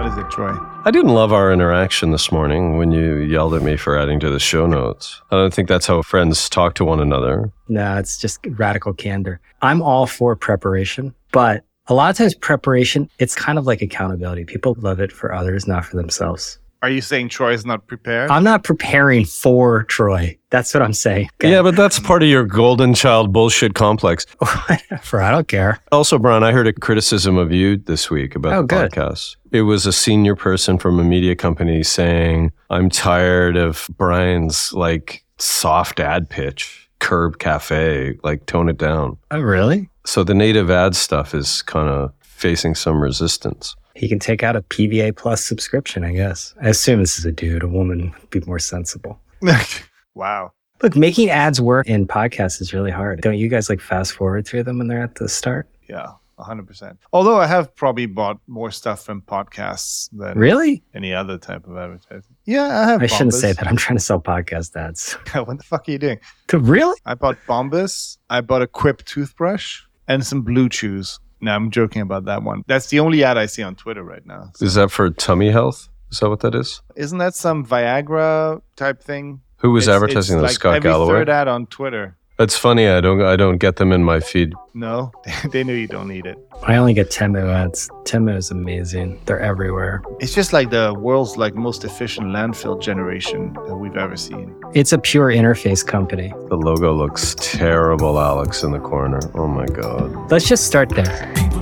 What is it, Troy? I didn't love our interaction this morning when you yelled at me for adding to the show notes. I don't think that's how friends talk to one another. No, it's just radical candor. I'm all for preparation, but a lot of times preparation, it's kind of like accountability. People love it for others, not for themselves. Are you saying Troy is not prepared? I'm not preparing for Troy. That's what I'm saying. Okay. Yeah, but that's part of your golden child bullshit complex. for I don't care. Also, Brian, I heard a criticism of you this week about Oh, the good. podcast. It was a senior person from a media company saying, I'm tired of Brian's like soft ad pitch, curb cafe, like tone it down. Oh, really? So the native ad stuff is kind of facing some resistance. He can take out a PVA Plus subscription, I guess. I assume this is a dude. A woman would be more sensible. wow. Look, making ads work in podcasts is really hard. Don't you guys like fast forward through them when they're at the start? Yeah, 100%. Although I have probably bought more stuff from podcasts than Really? any other type of advertising. Yeah, I have I shouldn't say that. I'm trying to sell podcast ads. what the fuck are you doing? Really? I bought Bombas. I bought a Quip toothbrush and some Blue Chews. No, I'm joking about that one. That's the only ad I see on Twitter right now. Is that for tummy health? Is that what that is? Isn't that some Viagra type thing? Who was It's- advertising it's that? like Scott every Galloway. third ad on Twitter. It's funny. I don't. I don't get them in my feed. No, they know you don't need it. I only get Temu ads. Temu is amazing. They're everywhere. It's just like the world's like most efficient landfill generation that we've ever seen. It's a pure interface company. The logo looks terrible, Alex, in the corner. Oh my god. Let's just start there.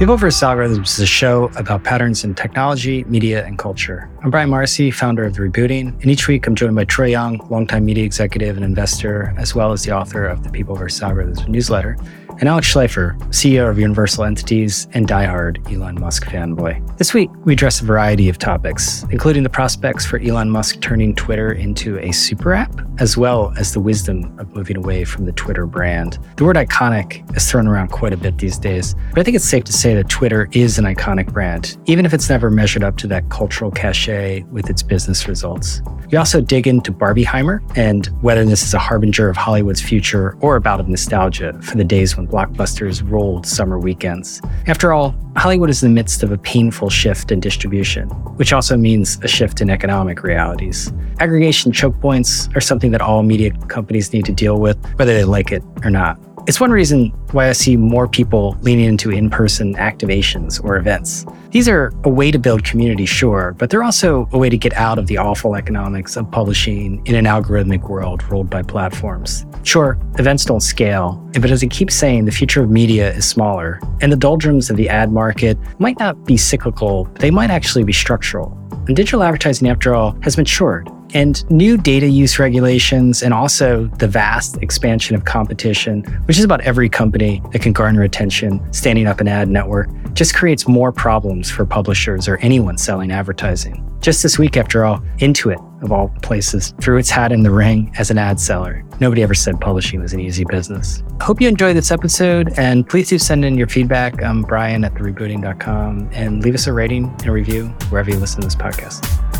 People vs. Algorithms is a show about patterns in technology, media, and culture. I'm Brian Morrissey, founder of The Rebooting, and each week I'm joined by Troy Young, longtime media executive and investor, as well as the author of the People vs. Algorithms newsletter, and Alex Schleifer, CEO of Universal Entities and diehard Elon Musk fanboy. This week, we address a variety of topics, including the prospects for Elon Musk turning Twitter into a super app, as well as the wisdom of moving away from the Twitter brand. The word iconic is thrown around quite a bit these days, but I think it's safe to say that Twitter is an iconic brand, even if it's never measured up to that cultural cachet with its business results. We also dig into Barbieheimer and whether this is a harbinger of Hollywood's future or a bout of nostalgia for the days when blockbusters rolled summer weekends. After all, Hollywood is in the midst of a painful shift in distribution, which also means a shift in economic realities. Aggregation choke points are something that all media companies need to deal with, whether they like it or not. It's one reason why I see more people leaning into in person activations or events. These are a way to build community, sure, but they're also a way to get out of the awful economics of publishing in an algorithmic world ruled by platforms. Sure, events don't scale, but as I keep saying, the future of media is smaller, and the doldrums of the ad market might not be cyclical, they might actually be structural. And digital advertising, after all, has matured. And new data use regulations and also the vast expansion of competition, which is about every company that can garner attention, standing up an ad network, just creates more problems for publishers or anyone selling advertising. Just this week, after all, Intuit, of all places, threw its hat in the ring as an ad seller. Nobody ever said publishing was an easy business. Hope you enjoyed this episode, and please do send in your feedback. I'm Brian at therebooting.com and leave us a rating and a review wherever you listen to this podcast.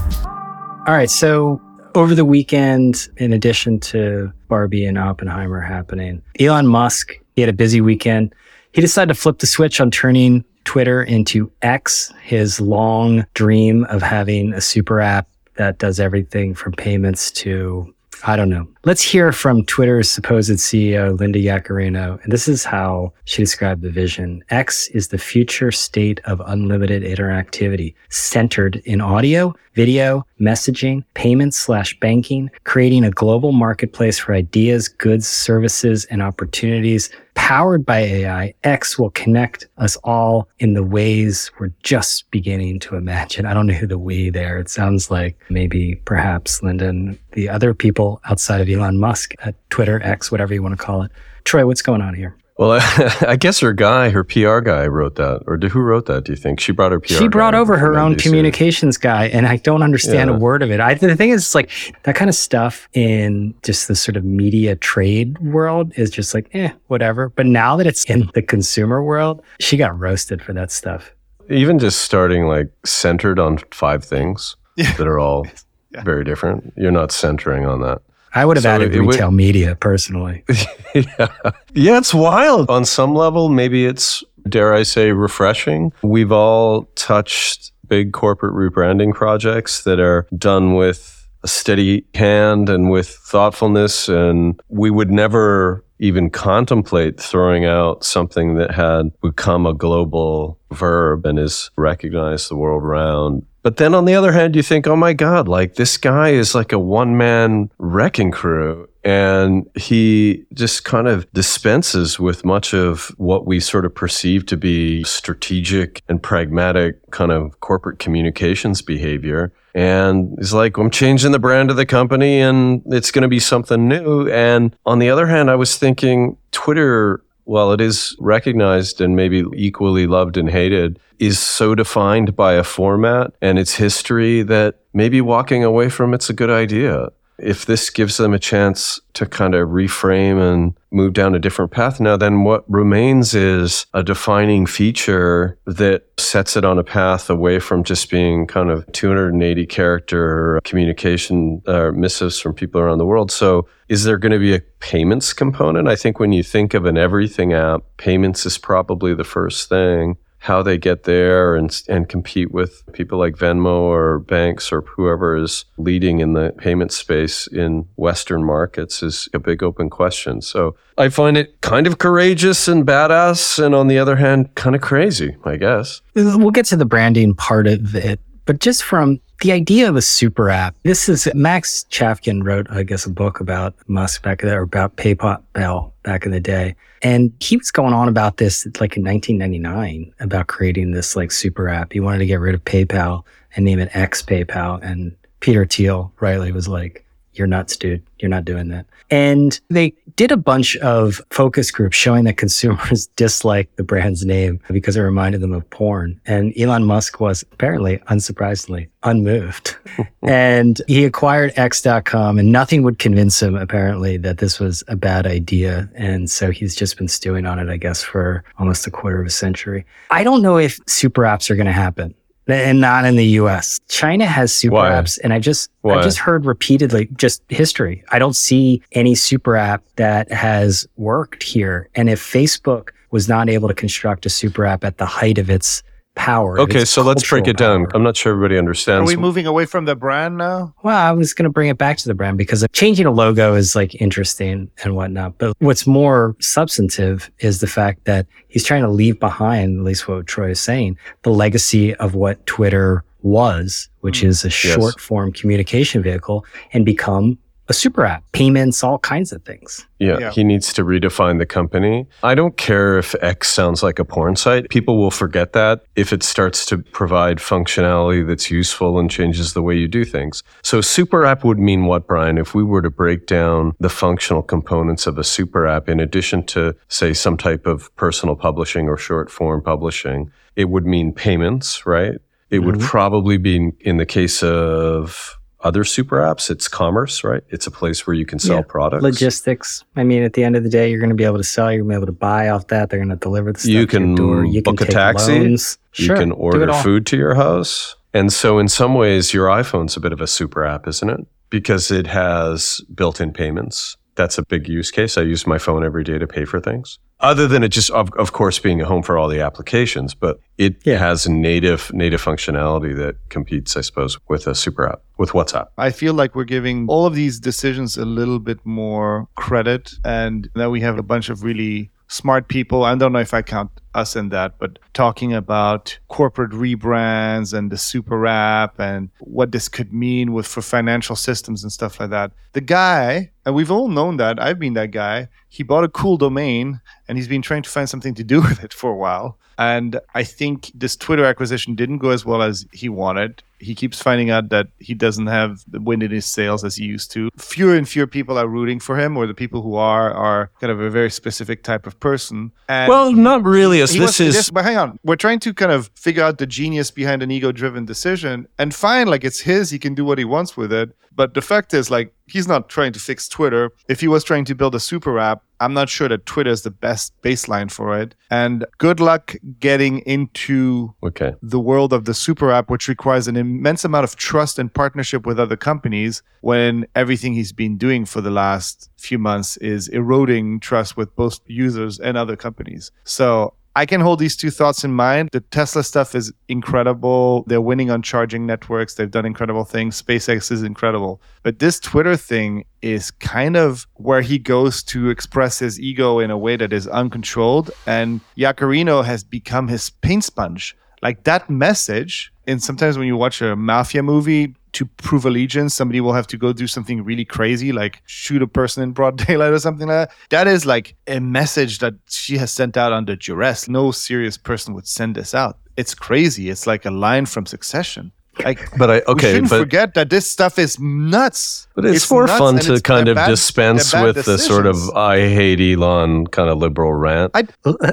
All right. So over the weekend, in addition to Barbie and Oppenheimer happening, Elon Musk, he had a busy weekend. He decided to flip the switch on turning Twitter into X, his long dream of having a super app that does everything from payments to, I don't know. Let's hear from Twitter's supposed CEO, Linda Yaccarino. And this is how she described the vision. X is the future state of unlimited interactivity, centered in audio, video, messaging, payments slash banking, creating a global marketplace for ideas, goods, services, and opportunities. Powered by AI, X will connect us all in the ways we're just beginning to imagine. I don't know who the we there. It sounds like maybe perhaps Linda and the other people outside of Elon Musk at Twitter, X, whatever you want to call it. Troy, what's going on here? Well, I guess her guy, her PR guy, wrote that, or who wrote that? Do you think she brought her PR? She brought guy over her own NBC? communications guy, and I don't understand Yeah. a word of it. I the thing is, it's like that kind of stuff in just the sort of media trade world is just like, eh, whatever. But now that it's in the consumer world, she got roasted for that stuff. Even just starting like centered on five things Yeah. that are all Yeah. very different. You're not centering on that. I would have So added it would- retail media personally. yeah. yeah, it's wild. On some level, maybe it's, dare I say, refreshing. We've all touched big corporate rebranding projects that are done with a steady hand and with thoughtfulness. And we would never even contemplate throwing out something that had become a global verb and is recognized the world around. But then on the other hand, you think, oh my God, like this guy is like a one man wrecking crew. And he just kind of dispenses with much of what we sort of perceive to be strategic and pragmatic kind of corporate communications behavior. And he's like, I'm changing the brand of the company and it's going to be something new. And on the other hand, I was thinking Twitter, while it is recognized and maybe equally loved and hated, is so defined by a format and its history that maybe walking away from it's a good idea. If this gives them a chance to kind of reframe and move down a different path now, then what remains is a defining feature that sets it on a path away from just being kind of 280 character communication uh, missives from people around the world. So, is there going to be a payments component? I think when you think of an everything app, payments is probably the first thing how they get there and and compete with people like Venmo or banks or whoever is leading in the payment space in Western markets is a big open question. So I find it kind of courageous and badass, and on the other hand, kind of crazy, I guess. We'll get to the branding part of it, but just from the idea of a super app, this is Max Chafkin wrote, I guess, a book about Musk back there, about PayPal back in the day. And he was going on about this like in 1999 about creating this like super app. He wanted to get rid of PayPal and name it X PayPal. And Peter Thiel rightly was like, you're nuts, dude. You're not doing that. And they did a bunch of focus groups showing that consumers dislike the brand's name because it reminded them of porn. And Elon Musk was apparently, unsurprisingly, unmoved. and he acquired X.com and nothing would convince him, apparently, that this was a bad idea. And so he's just been stewing on it, I guess, for almost a quarter of a century. I don't know if super apps are going to happen and not in the US. China has super Why? apps and I just? I just heard repeatedly just history. I don't see any super app that has worked here. And if Facebook was not able to construct a super app at the height of its power. Okay, so let's break it down. power- I'm not sure everybody understands. Are we moving away from the brand now? Well, I was going to bring it back to the brand because changing a logo is like interesting and whatnot. But what's more substantive is the fact that he's trying to leave behind, at least what Troy is saying, the legacy of what Twitter was, which Mm. is a short form communication vehicle and become a super app, payments, all kinds of things. Yeah, Yeah. he needs to redefine the company. I don't care if X sounds like a porn site. People will forget that if it starts to provide functionality that's useful and changes the way you do things. So, super app would mean what, Brian? If we were to break down the functional components of a super app, in addition to, say, some type of personal publishing or short form publishing, it would mean payments, right? It would Mhm. probably be in the case of other super apps, it's commerce, right? It's a place where you can sell Yeah, products. Logistics. I mean, at the end of the day, you're going to be able to sell. You're going to be able to buy off that. They're going to deliver the stuff You to your can door. You book can a taxi. loans. You Sure, can order food to your house. And so, in some ways, your iPhone's a bit of a super app, isn't it? Because it has built in payments. That's a big use case. I use my phone every day to pay for things. Other than it just, of, of course, being a home for all the applications, but it Yeah. has native native functionality that competes, I suppose, with a super app, with WhatsApp. I feel like we're giving all of these decisions a little bit more credit, and now we have a bunch of really smart people. I don't know if I count us in that, but talking about corporate rebrands and the super app and what this could mean with for financial systems and stuff like that. The guy, and we've all known that, I've been that guy, he bought a cool domain and he's been trying to find something to do with it for a while. And I think this Twitter acquisition didn't go as well as he wanted. He keeps finding out that he doesn't have the wind in his sails as he used to. Fewer and fewer people are rooting for him, or the people who are are kind of a very specific type of person. And well, not really. As this is but hang on. We're trying to kind of figure out the genius behind an ego-driven decision, and fine, like it's his. He can do what he wants with it. But the fact is, like, he's not trying to fix Twitter. If he was trying to build a super app, I'm not sure that Twitter is the best baseline for it. And good luck getting into okay. the world of the super app, which requires an immense amount of trust and partnership with other companies, when everything he's been doing for the last few months is eroding trust with both users and other companies. So I can hold these two thoughts in mind. The Tesla stuff is incredible. They're winning on charging networks. They've done incredible things. SpaceX is incredible. But this Twitter thing is kind of where he goes to express his ego in a way that is uncontrolled. And Yaccarino has become his paint sponge. Like that message, and sometimes when you watch a mafia movie, to prove allegiance, somebody will have to go do something really crazy, like shoot a person in broad daylight or something like that. That is like a message that she has sent out under duress. No serious person would send this out. It's crazy. It's like a line from Succession. Like, But I okay. we shouldn't but forget that this stuff is nuts. But it's, more nuts fun to kind of bad- dispense with the sort of. I hate Elon kind of liberal rant I-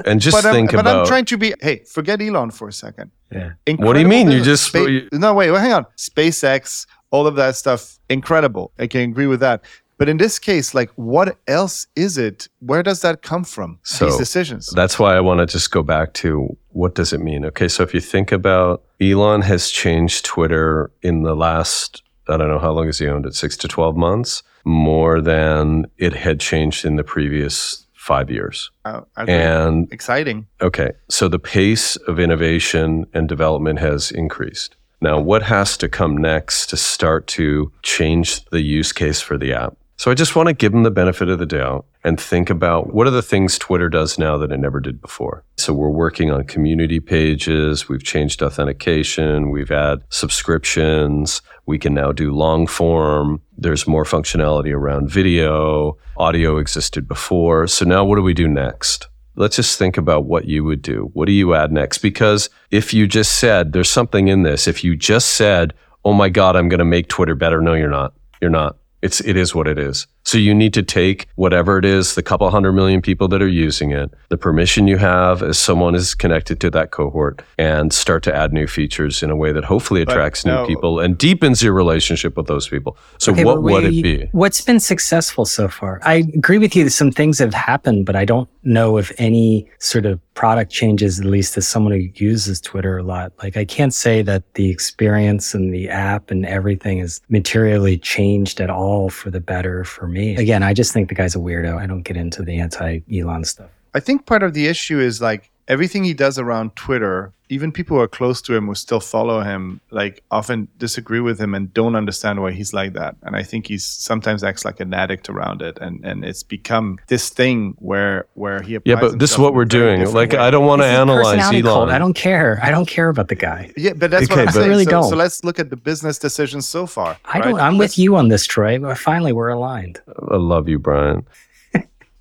and just but I'm, think but I'm trying to be. Hey, forget Elon for a second. Yeah. What do you mean? You just- Spa- you- no wait, well, hang on. SpaceX, all of that stuff, incredible. I can agree with that. But in this case, like, what else is it? Where does that come from? So, these decisions. That's why I want to just go back to what does it mean? Okay, so if you think about Elon has changed Twitter in the last I don't know how long has he owned it, 6 to 12 months, more than it had changed in the previous 5 years. Oh, I agree. And exciting. Okay, so the pace of innovation and development has increased. Now, what has to come next to start to change the use case for the app? So I just want to give them the benefit of the doubt and think about what are the things Twitter does now that it never did before. So we're working on community pages, we've changed authentication, we've added subscriptions, we can now do long form, there's more functionality around video, audio existed before. So now what do we do next? let's just think about what you would do. What do you add next? Because if you just said, there's something in this, if you just said, oh my God, I'm going to make Twitter better, no, you're not. You're not. It's, it is what it is. So you need to take whatever it is, the couple hundred million people that are using it, the permission you have as someone is connected to that cohort and start to add new features in a way that hopefully But attracts new no. people and deepens your relationship with those people. So Okay, what but would it be? What's been successful so far? I agree with you that some things have happened, but I don't know if any sort of product changes, at least as someone who uses Twitter a lot. Like I can't say that the experience and the app and everything is materially changed at all for the better for me. Again, I just think the guy's a weirdo. I don't get into the anti Elon stuff. I think part of the issue is like everything he does around Twitter, even people who are close to him who still follow him, like often disagree with him and don't understand why he's like that. And I think he's sometimes acts like an addict around it. And, and it's become this thing where where he Yeah, but this is what we're doing. Like, way. I don't want to analyze personality Elon. cult. I don't care. I don't care about the guy. Yeah, but that's Okay, what I'm but- saying. I really so, don't. so let's look at the business decisions so far. I right? don't. I'm Let's- with you on this, Troy. But finally, we're aligned. I love you, Brian.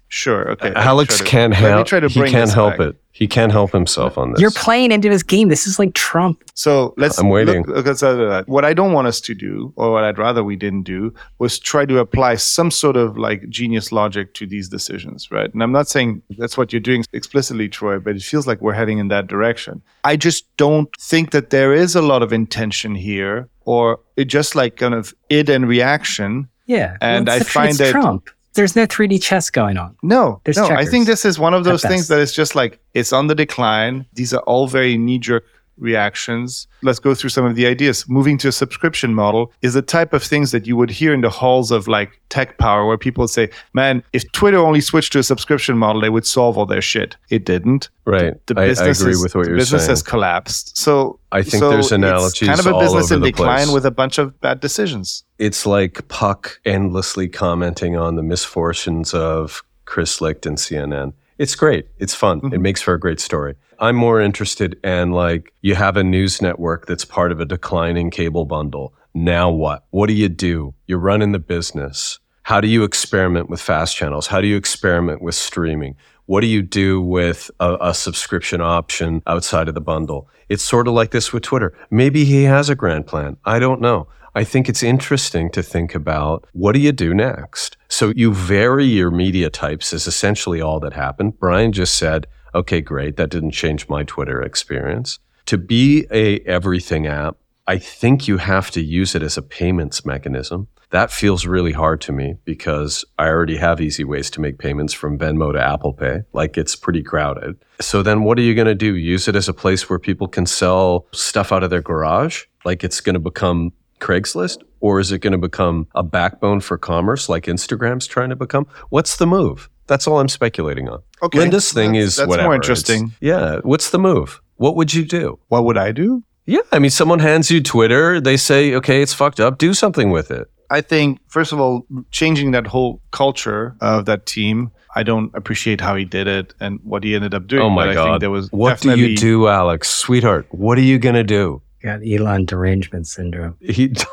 Sure. Okay. let Alex to- can't let me help. try to He can't this help back. it. He can't help himself on this. You're playing into his game. This is like Trump. So let's. I'm waiting. Look, look at that. What I don't want us to do, or what I'd rather we didn't do, was try to apply some sort of like genius logic to these decisions, right? And I'm not saying that's what you're doing explicitly, Troy, but it feels like we're heading in that direction. I just don't think that there is a lot of intention here, or it just like kind of id and reaction. Yeah, And it's I the- find it's that- Trump. There's no 3D chess going on. No, There's no. I think this is one of those things that is just like it's on the decline. These are all very knee jerk reactions. Let's go through some of the ideas. Moving to a subscription model is the type of things that you would hear in the halls of like tech power, where people say, "Man, if Twitter only switched to a subscription model, they would solve all their shit." It didn't. right. The I, I business agree is- with what you're business saying. has collapsed. So I think so there's it's kind of a business in decline place. with a bunch of bad decisions. it's like Puck endlessly commenting on the misfortunes of Chris Licht and CNN. It's great. It's fun. Mm-hmm. It makes for a great story. I'm more interested in like you have a news network that's part of a declining cable bundle. Now what? What do you do? You're running the business. How do you experiment with fast channels? How do you experiment with streaming? What do you do with a, a, subscription option outside of the bundle? It's sort of like this with Twitter. Maybe he has a grand plan. I don't know. I think it's interesting to think about what do you do next? So you vary your media types is essentially all that happened. Brian just said, okay, great. That didn't change my Twitter experience. To be a everything app, I think you have to use it as a payments mechanism. That feels really hard to me because I already have easy ways to make payments from Venmo to Apple Pay. Like it's pretty crowded. So then what are you going to do? Use it as a place where people can sell stuff out of their garage? Like it's going to become Craigslist? Or is it going to become a backbone for commerce like Instagram's trying to become? What's the move? That's all I'm speculating on. Okay. Linda's thing that's, is that's whatever. more interesting. It's, yeah. What's the move? What would you do? What would I do? Yeah. I mean, someone hands you Twitter. They say, okay, it's fucked up. Do something with it. I think, first of all, changing that whole culture of that team, I don't appreciate how he did it and what he ended up doing. Oh my God. there was what do you do, Alex? Sweetheart, what are you going to do? Got Elon derangement syndrome. He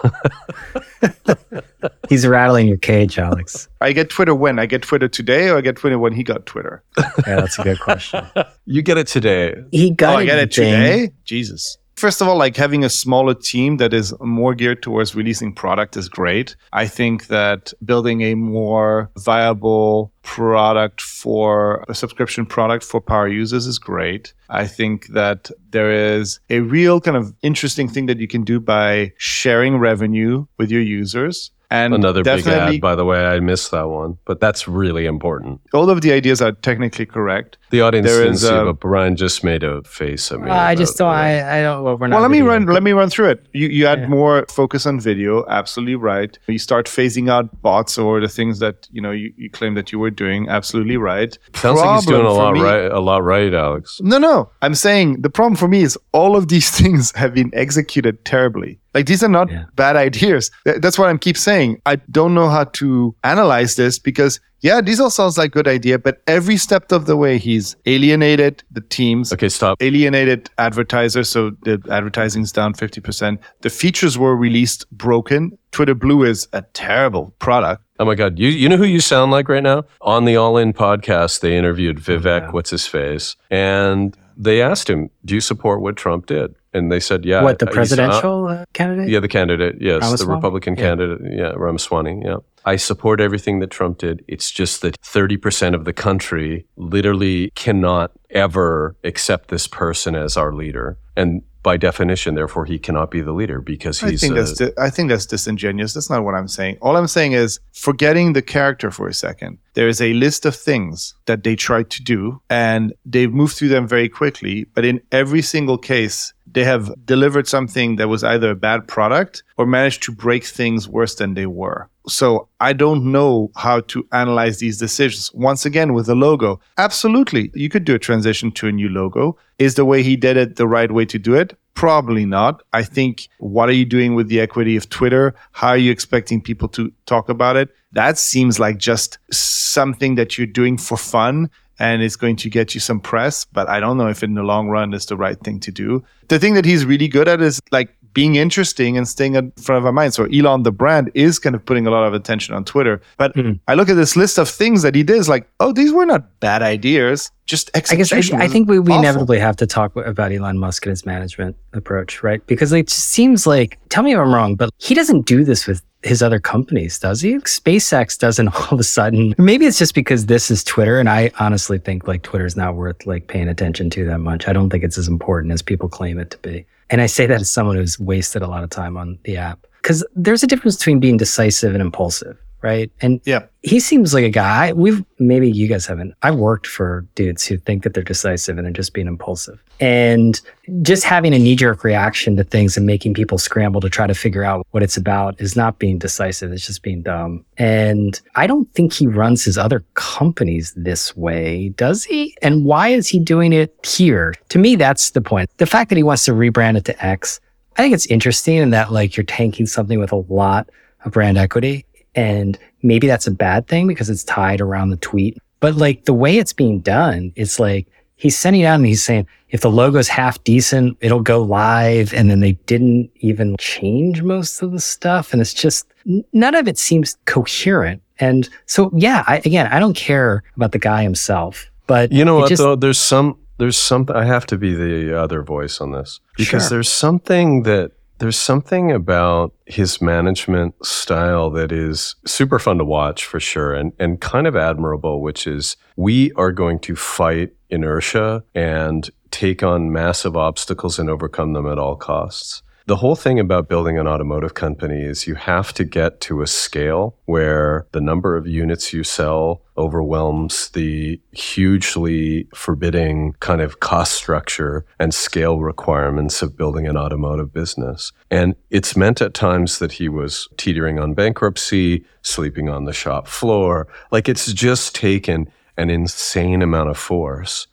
He's rattling your cage, Alex. I get Twitter when? I get Twitter today or I get Twitter when he got Twitter? yeah, that's a good question. you get it today. He got oh, it I get it today? Jesus. First of all, like having a smaller team that is more geared towards releasing product is great. I think that building a more viable product for a subscription product for power users is great. I think that there is a real kind of interesting thing that you can do by sharing revenue with your users. And another big ad, by the way, I missed that one, but that's really important. All of the ideas are technically correct. The audience there didn't is, see, uh, but Brian just made a face at me. Uh, I just don't. I, I don't. Well, well let me run. Let me run through it. You you add yeah. more focus on video. Absolutely right. You start phasing out bots or the things that you know you, you claim that you were doing. Absolutely right. Sounds problem like he's doing a lot me, right. A lot right, Alex. No, no. I'm saying the problem for me is all of these things have been executed terribly. Like these are not yeah. bad ideas. That's what I'm keep saying. I don't know how to analyze this because yeah, these all sounds like good idea, but every step of the way he's alienated the teams. Okay, stop. Alienated advertisers, so the advertising's down 50%. The features were released broken. Twitter Blue is a terrible product. Oh my God. You you know who you sound like right now? On the All In podcast, they interviewed Vivek, yeah. what's his face? And they asked him, Do you support what Trump did? And they said, Yeah. What, the presidential uh, candidate? Yeah, the candidate. Yes, Ramaswamy? the Republican yeah. candidate. Yeah, Ramaswamy. Yeah. I support everything that Trump did. It's just that 30% of the country literally cannot ever accept this person as our leader. And by definition, therefore, he cannot be the leader because he's. I think, that's di- I think that's disingenuous. That's not what I'm saying. All I'm saying is forgetting the character for a second. There is a list of things that they tried to do, and they've moved through them very quickly. But in every single case, they have delivered something that was either a bad product or managed to break things worse than they were. So I don't know how to analyze these decisions. Once again, with the logo, absolutely, you could do a transition to a new logo. Is the way he did it the right way to do it? Probably not. I think what are you doing with the equity of Twitter? How are you expecting people to talk about it? That seems like just something that you're doing for fun and it's going to get you some press, but I don't know if in the long run is the right thing to do. The thing that he's really good at is like being interesting and staying in front of our mind. So Elon, the brand, is kind of putting a lot of attention on Twitter. But mm-hmm. I look at this list of things that he did, it's like, oh, these were not bad ideas. Just execution. I guess I, I think we, we inevitably have to talk about Elon Musk and his management approach, right? Because it just seems like, tell me if I'm wrong, but he doesn't do this with his other companies, does he? SpaceX doesn't all of a sudden. Maybe it's just because this is Twitter, and I honestly think like Twitter is not worth like paying attention to that much. I don't think it's as important as people claim it to be. And I say that as someone who's wasted a lot of time on the app because there's a difference between being decisive and impulsive right? And yeah, he seems like a guy. We've maybe you guys haven't. I've worked for dudes who think that they're decisive and they're just being impulsive, and just having a knee jerk reaction to things and making people scramble to try to figure out what it's about is not being decisive. It's just being dumb. And I don't think he runs his other companies this way, does he? And why is he doing it here? To me, that's the point. The fact that he wants to rebrand it to X. I think it's interesting in that like you're tanking something with a lot of brand equity and maybe that's a bad thing because it's tied around the tweet. But like the way it's being done, it's like he's sending out and he's saying, if the logo's half decent, it'll go live. And then they didn't even change most of the stuff. And it's just none of it seems coherent. And so, yeah, I, again, I don't care about the guy himself, but You know what just- though? There's some there's something I have to be the other voice on this. Because Sure. there's something that there's something about his management style that is super fun to watch for sure and, and kind of admirable, which is we are going to fight inertia and take on massive obstacles and overcome them at all costs. The whole thing about building an automotive company is you have to get to a scale where the number of units you sell overwhelms the hugely forbidding kind of cost structure and scale requirements of building an automotive business. And it's meant at times that he was teetering on bankruptcy, sleeping on the shop floor. Like it's just taken an insane amount of force.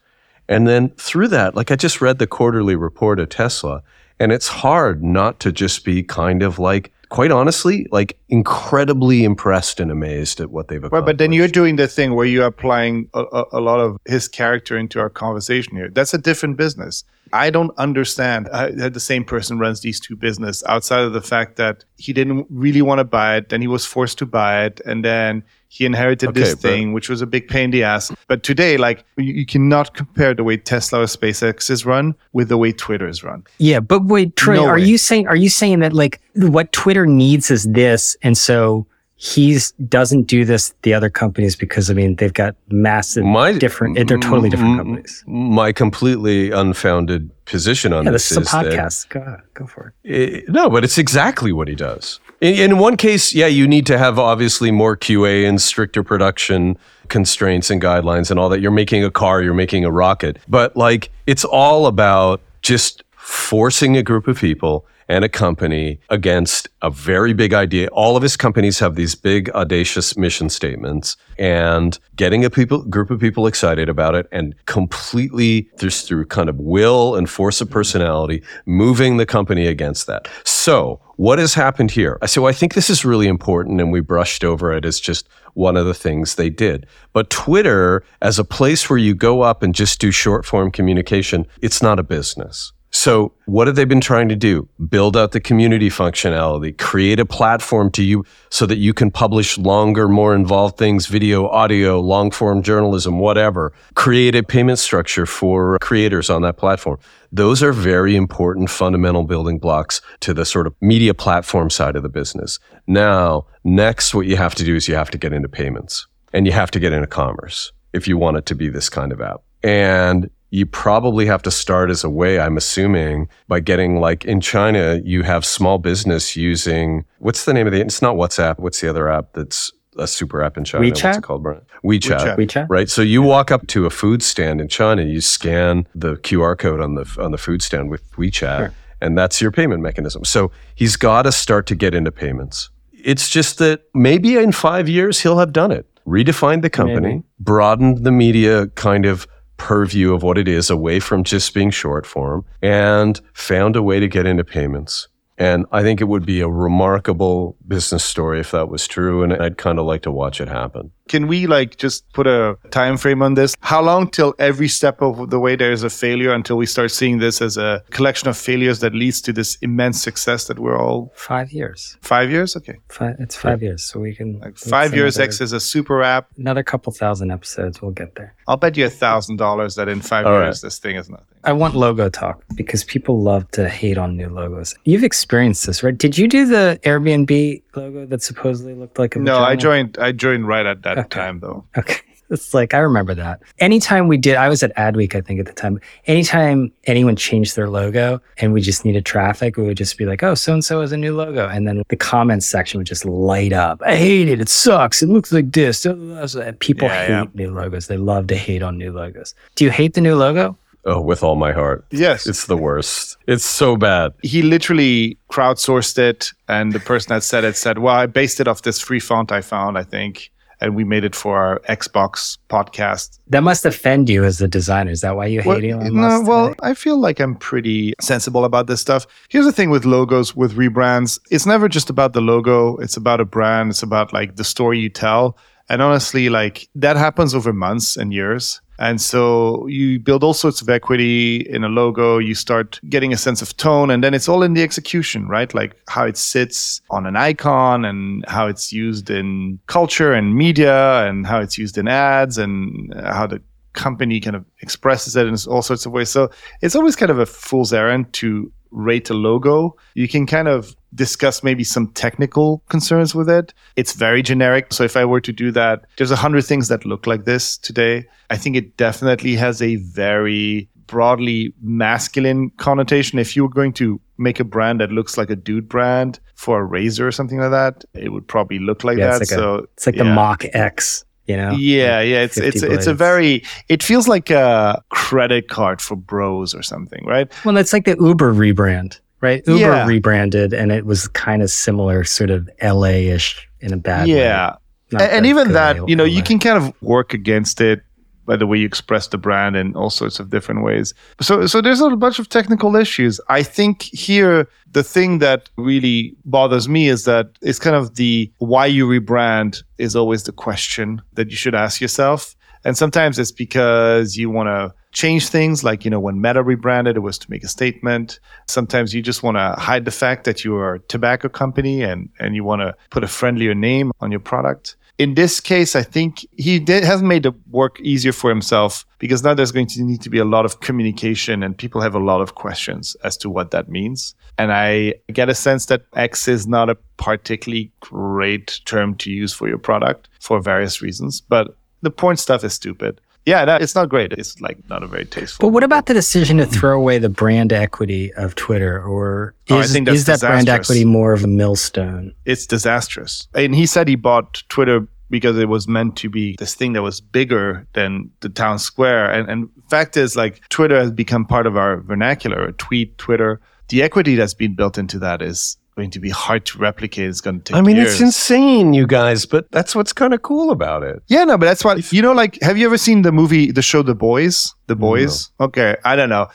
And then through that, like I just read the quarterly report of Tesla, and it's hard not to just be kind of like, quite honestly, like incredibly impressed and amazed at what they've accomplished. Well, but then you're doing the thing where you're applying a, a, a lot of his character into our conversation here. That's a different business. I don't understand how how the same person runs these two business outside of the fact that he didn't really want to buy it, then he was forced to buy it, and then he inherited Okay, this but- thing, which was a big pain in the ass. But today, like you, you cannot compare the way Tesla or SpaceX is run with the way Twitter is run. Yeah, but wait, Troy, No are way. you saying are you saying that like what Twitter needs is this, and so he's doesn't do this the other companies because I mean they've got massive My- different they're totally different m- companies. My completely unfounded position on Yeah, this, this is a that podcast. Go go for it. Eh, no, but it's exactly what he does. In, in one case, yeah, you need to have obviously more QA and stricter production constraints and guidelines and all that. You're making a car, you're making a rocket, but like it's all about just forcing a group of people and a company against a very big idea. All of his companies have these big audacious mission statements and getting a people group of people excited about it and completely just through kind of will and force of personality moving the company against that. So, what has happened here? I so, I think this is really important and we brushed over it as just one of the things they did. But Twitter as a place where you go up and just do short form communication, it's not a business. So, what have they been trying to do? Build out the community functionality, create a platform to you so that you can publish longer, more involved things, video, audio, long form journalism, whatever. Create a payment structure for creators on that platform. Those are very important fundamental building blocks to the sort of media platform side of the business. Now, next, what you have to do is you have to get into payments and you have to get into commerce if you want it to be this kind of app. And you probably have to start as a way, I'm assuming, by getting like in China, you have small business using what's the name of the it's not WhatsApp, what's the other app that's a super app in China? What's WeChat? it called, Brian? WeChat. WeChat. WeChat. Right. So you walk up to a food stand in China, you scan the QR code on the on the food stand with WeChat, Sure. and that's your payment mechanism. So he's got to start to get into payments. It's just that maybe in five years he'll have done it, redefined the company, Maybe. broadened the media kind of purview of what it is away from just being short form, and found a way to get into payments. And I think it would be a remarkable business story if that was true, and I'd kind of like to watch it happen. Can we like just put a time frame on this? How long till every step of the way there is a failure until we start seeing this as a collection of failures that leads to this immense success that we're all Five years. five years? Okay. Five, it's five years, so we can Like five years another- X is a super app. Another couple thousand episodes, we'll get there. I'll bet you a thousand dollars that in five All years this thing is nothing. I want logo talk because people love to hate on new logos. You've experienced this, right? Did you do the Airbnb logo that supposedly looked like a No, I joined I joined right at that Okay. time though. Okay. It's like I remember that. Anytime we did, I was at Adweek, I think at the time. Anytime anyone changed their logo and we just needed traffic, we would just be like, "Oh, so and so has a new logo," and then the comments section would just light up. I hate it. It sucks. It looks like this. And People Yeah, hate yeah. new logos. They love to hate on new logos. Do you hate the new logo? Oh, with all my heart. Yes. It's the worst. It's so bad. he literally crowdsourced it and the person that said it said, Well, I based it off this free font I found, I think. And we made it for our Xbox podcast. That must offend you as a designer. Is that why you hate Well, Elon no, Musk? well, today? I feel like I'm pretty sensible about this stuff. Here's the thing with logos, with rebrands. It's never just about the logo. It's about a brand. It's about like the story you tell. And honestly, like that happens over months and years. And so you build all sorts of equity in a logo, you start getting a sense of tone, and then it's all in the execution, right? Like how it sits on an icon and how it's used in culture and media and how it's used in ads and how the company kind of expresses it in all sorts of ways. So it's always kind of a fool's errand to rate a logo. You can kind of discuss maybe some technical concerns with it. It's very generic. So if I were to do that, there's a hundred things that look like this today. I think it definitely has a very broadly masculine connotation. If you were going to make a brand that looks like a dude brand for a razor or something like that, it would probably look like Yeah, that. it's like a- so It's like yeah. the Mach X, you know? Yeah, yeah, it's 50 it's it's a very it feels like a credit card for bros or something, right? Well, it's like the Uber rebrand, right? Uber Yeah. rebranded and it was kind of similar, sort of LA ish in a bad way. yeah. Not and, and even that, you know, you can kind of work against it by the way you express the brand in all sorts of different ways. So so there's a bunch of technical issues. I think here the thing that really bothers me is that it's kind of the why you rebrand is always the question that you should ask yourself. And sometimes it's because you want to change things, like, you know, when Meta rebranded, it was to make a statement. Sometimes you just want to hide the fact that you are a tobacco company and, and you want to put a friendlier name on your product. In this case, I think he did, has made the work easier for himself because now there's going to need to be a lot of communication and people have a lot of questions as to what that means. And I get a sense that X is not a particularly great term to use for your product for various reasons, but the point stuff is stupid. Yeah, that, it's not great. It's like not a very tasteful. But what about the decision to throw away the brand equity of Twitter? Or Oh, is, that's is that brand equity more of a millstone? it's disastrous. And he said he bought Twitter because it was meant to be this thing that was bigger than the town square. And, and fact is, like, Twitter has become part of our vernacular. Tweet, Twitter. The equity that's been built into that is going to be hard to replicate. It's going to take. I mean, years. it's insane, you guys, but that's what's kind of cool about it. Yeah, no, but that's what you know. Like, have you ever seen the movie, the show, The Boys? The Boys. Okay, I don't know.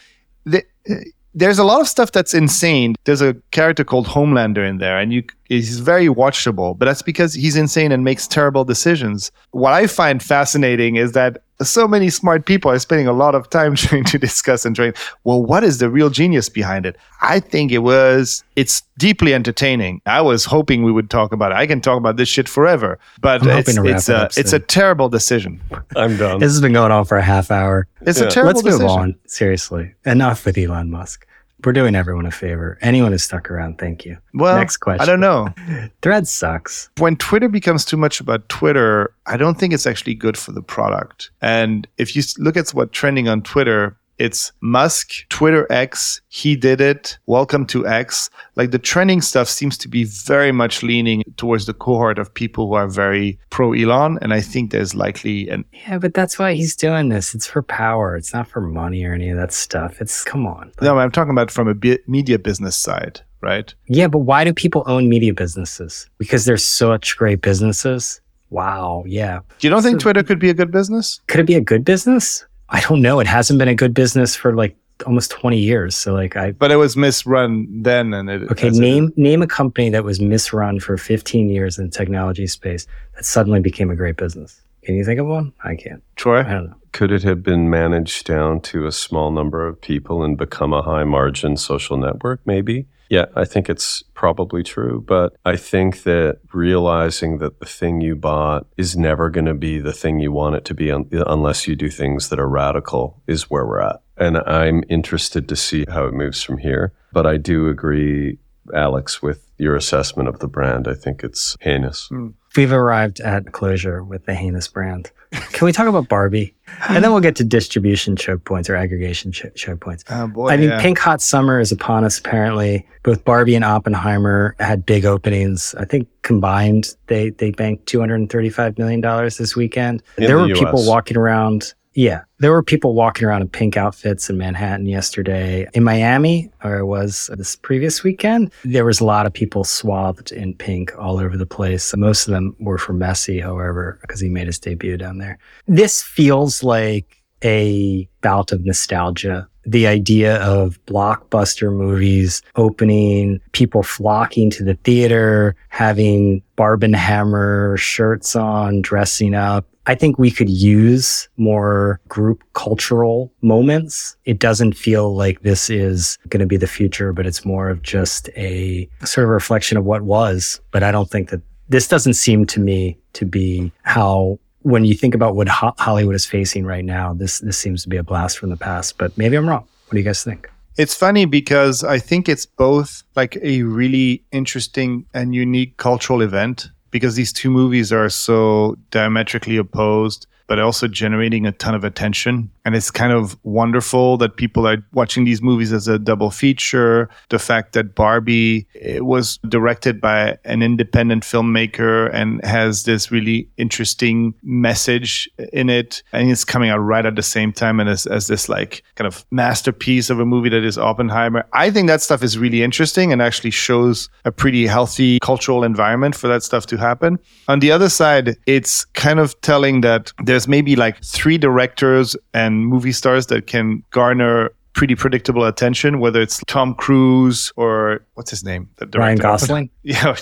The, eh, there's a lot of stuff that's insane. There's a character called Homelander in there, and you he's very watchable. But that's because he's insane and makes terrible decisions. What I find fascinating is that so many smart people are spending a lot of time trying to discuss and trying. Well, what is the real genius behind it? I think it was. It's deeply entertaining. I was hoping we would talk about it. I can talk about this shit forever, but I'm it's hoping to wrap it's it a up it's a terrible decision. I'm done. This has been going on for a half hour. It's Yeah. a terrible Let's move on. Seriously. Enough with Elon Musk. We're doing everyone a favor. Anyone who's stuck around, thank you. Well, Next question. I don't know. Thread sucks. when Twitter becomes too much about Twitter, I don't think it's actually good for the product. And if you look at what's trending on Twitter, it's Musk, Twitter X, he did it, welcome to X. Like the trending stuff seems to be very much leaning towards the cohort of people who are very pro Elon. And I think there's likely an Yeah, but that's why he's doing this. It's for power. It's not for money or any of that stuff. It's come on. no, I'm talking about from a bi- media business side, right? Yeah, but why do people own media businesses? Because they're such great businesses. Wow. Yeah. Do you don't think Twitter could be a good business? Could it be a good business? I don't know. It hasn't been a good business for like almost 20 years. So like I But it was misrun then, and it okay, as it- name name a company that was misrun for 15 years in the technology space that suddenly became a great business. Can you think of one? I can't. Troy. I don't know. Could it have been managed down to a small number of people and become a high margin social network? Maybe. Yeah, I think it's probably true. But I think that realizing that the thing you bought is never going to be the thing you want it to be un- unless you do things that are radical is where we're at. And I'm interested to see how it moves from here. But I do agree, Alex, with your assessment of the brand. I think it's heinous. Hmm. We've arrived at closure with the heinous brand. Can we talk about Barbie? And then we'll get to distribution choke points or aggregation cho- choke points. Oh boy. I mean, yeah. Pink Hot Summer is upon us, apparently. Both Barbie and Oppenheimer had big openings. I think combined, they, they banked $235 million this weekend. In there the were people walking around. Yeah, there were people walking around in pink outfits in Manhattan yesterday. In Miami, or it was this previous weekend, there was a lot of people swathed in pink all over the place. Most of them were for Messi, however, because he made his debut down there. This feels like a bout of nostalgia the idea of blockbuster movies opening, people flocking to the theater, having Barbenheimer shirts on, dressing up. I think we could use more group cultural moments. It doesn't feel like this is going to be the future, but it's more of just a sort of reflection of what was. But I don't think that this doesn't seem to me to be how when you think about what Ho- Hollywood is facing right now, this this seems to be a blast from the past. But maybe I'm wrong. What do you guys think? It's funny because I think it's both like a really interesting and unique cultural event because these two movies are so diametrically opposed but also generating a ton of attention. And it's kind of wonderful that people are watching these movies as a double feature. The fact that Barbie was directed by an independent filmmaker and has this really interesting message in it. And it's coming out right at the same time and as, as this like kind of masterpiece of a movie that is Oppenheimer. I think that stuff is really interesting and actually shows a pretty healthy cultural environment for that stuff to happen. On the other side, it's kind of telling that there's maybe like three directors and movie stars that can garner pretty predictable attention, whether it's Tom Cruise or what's his name? Ryan Gosling. yeah,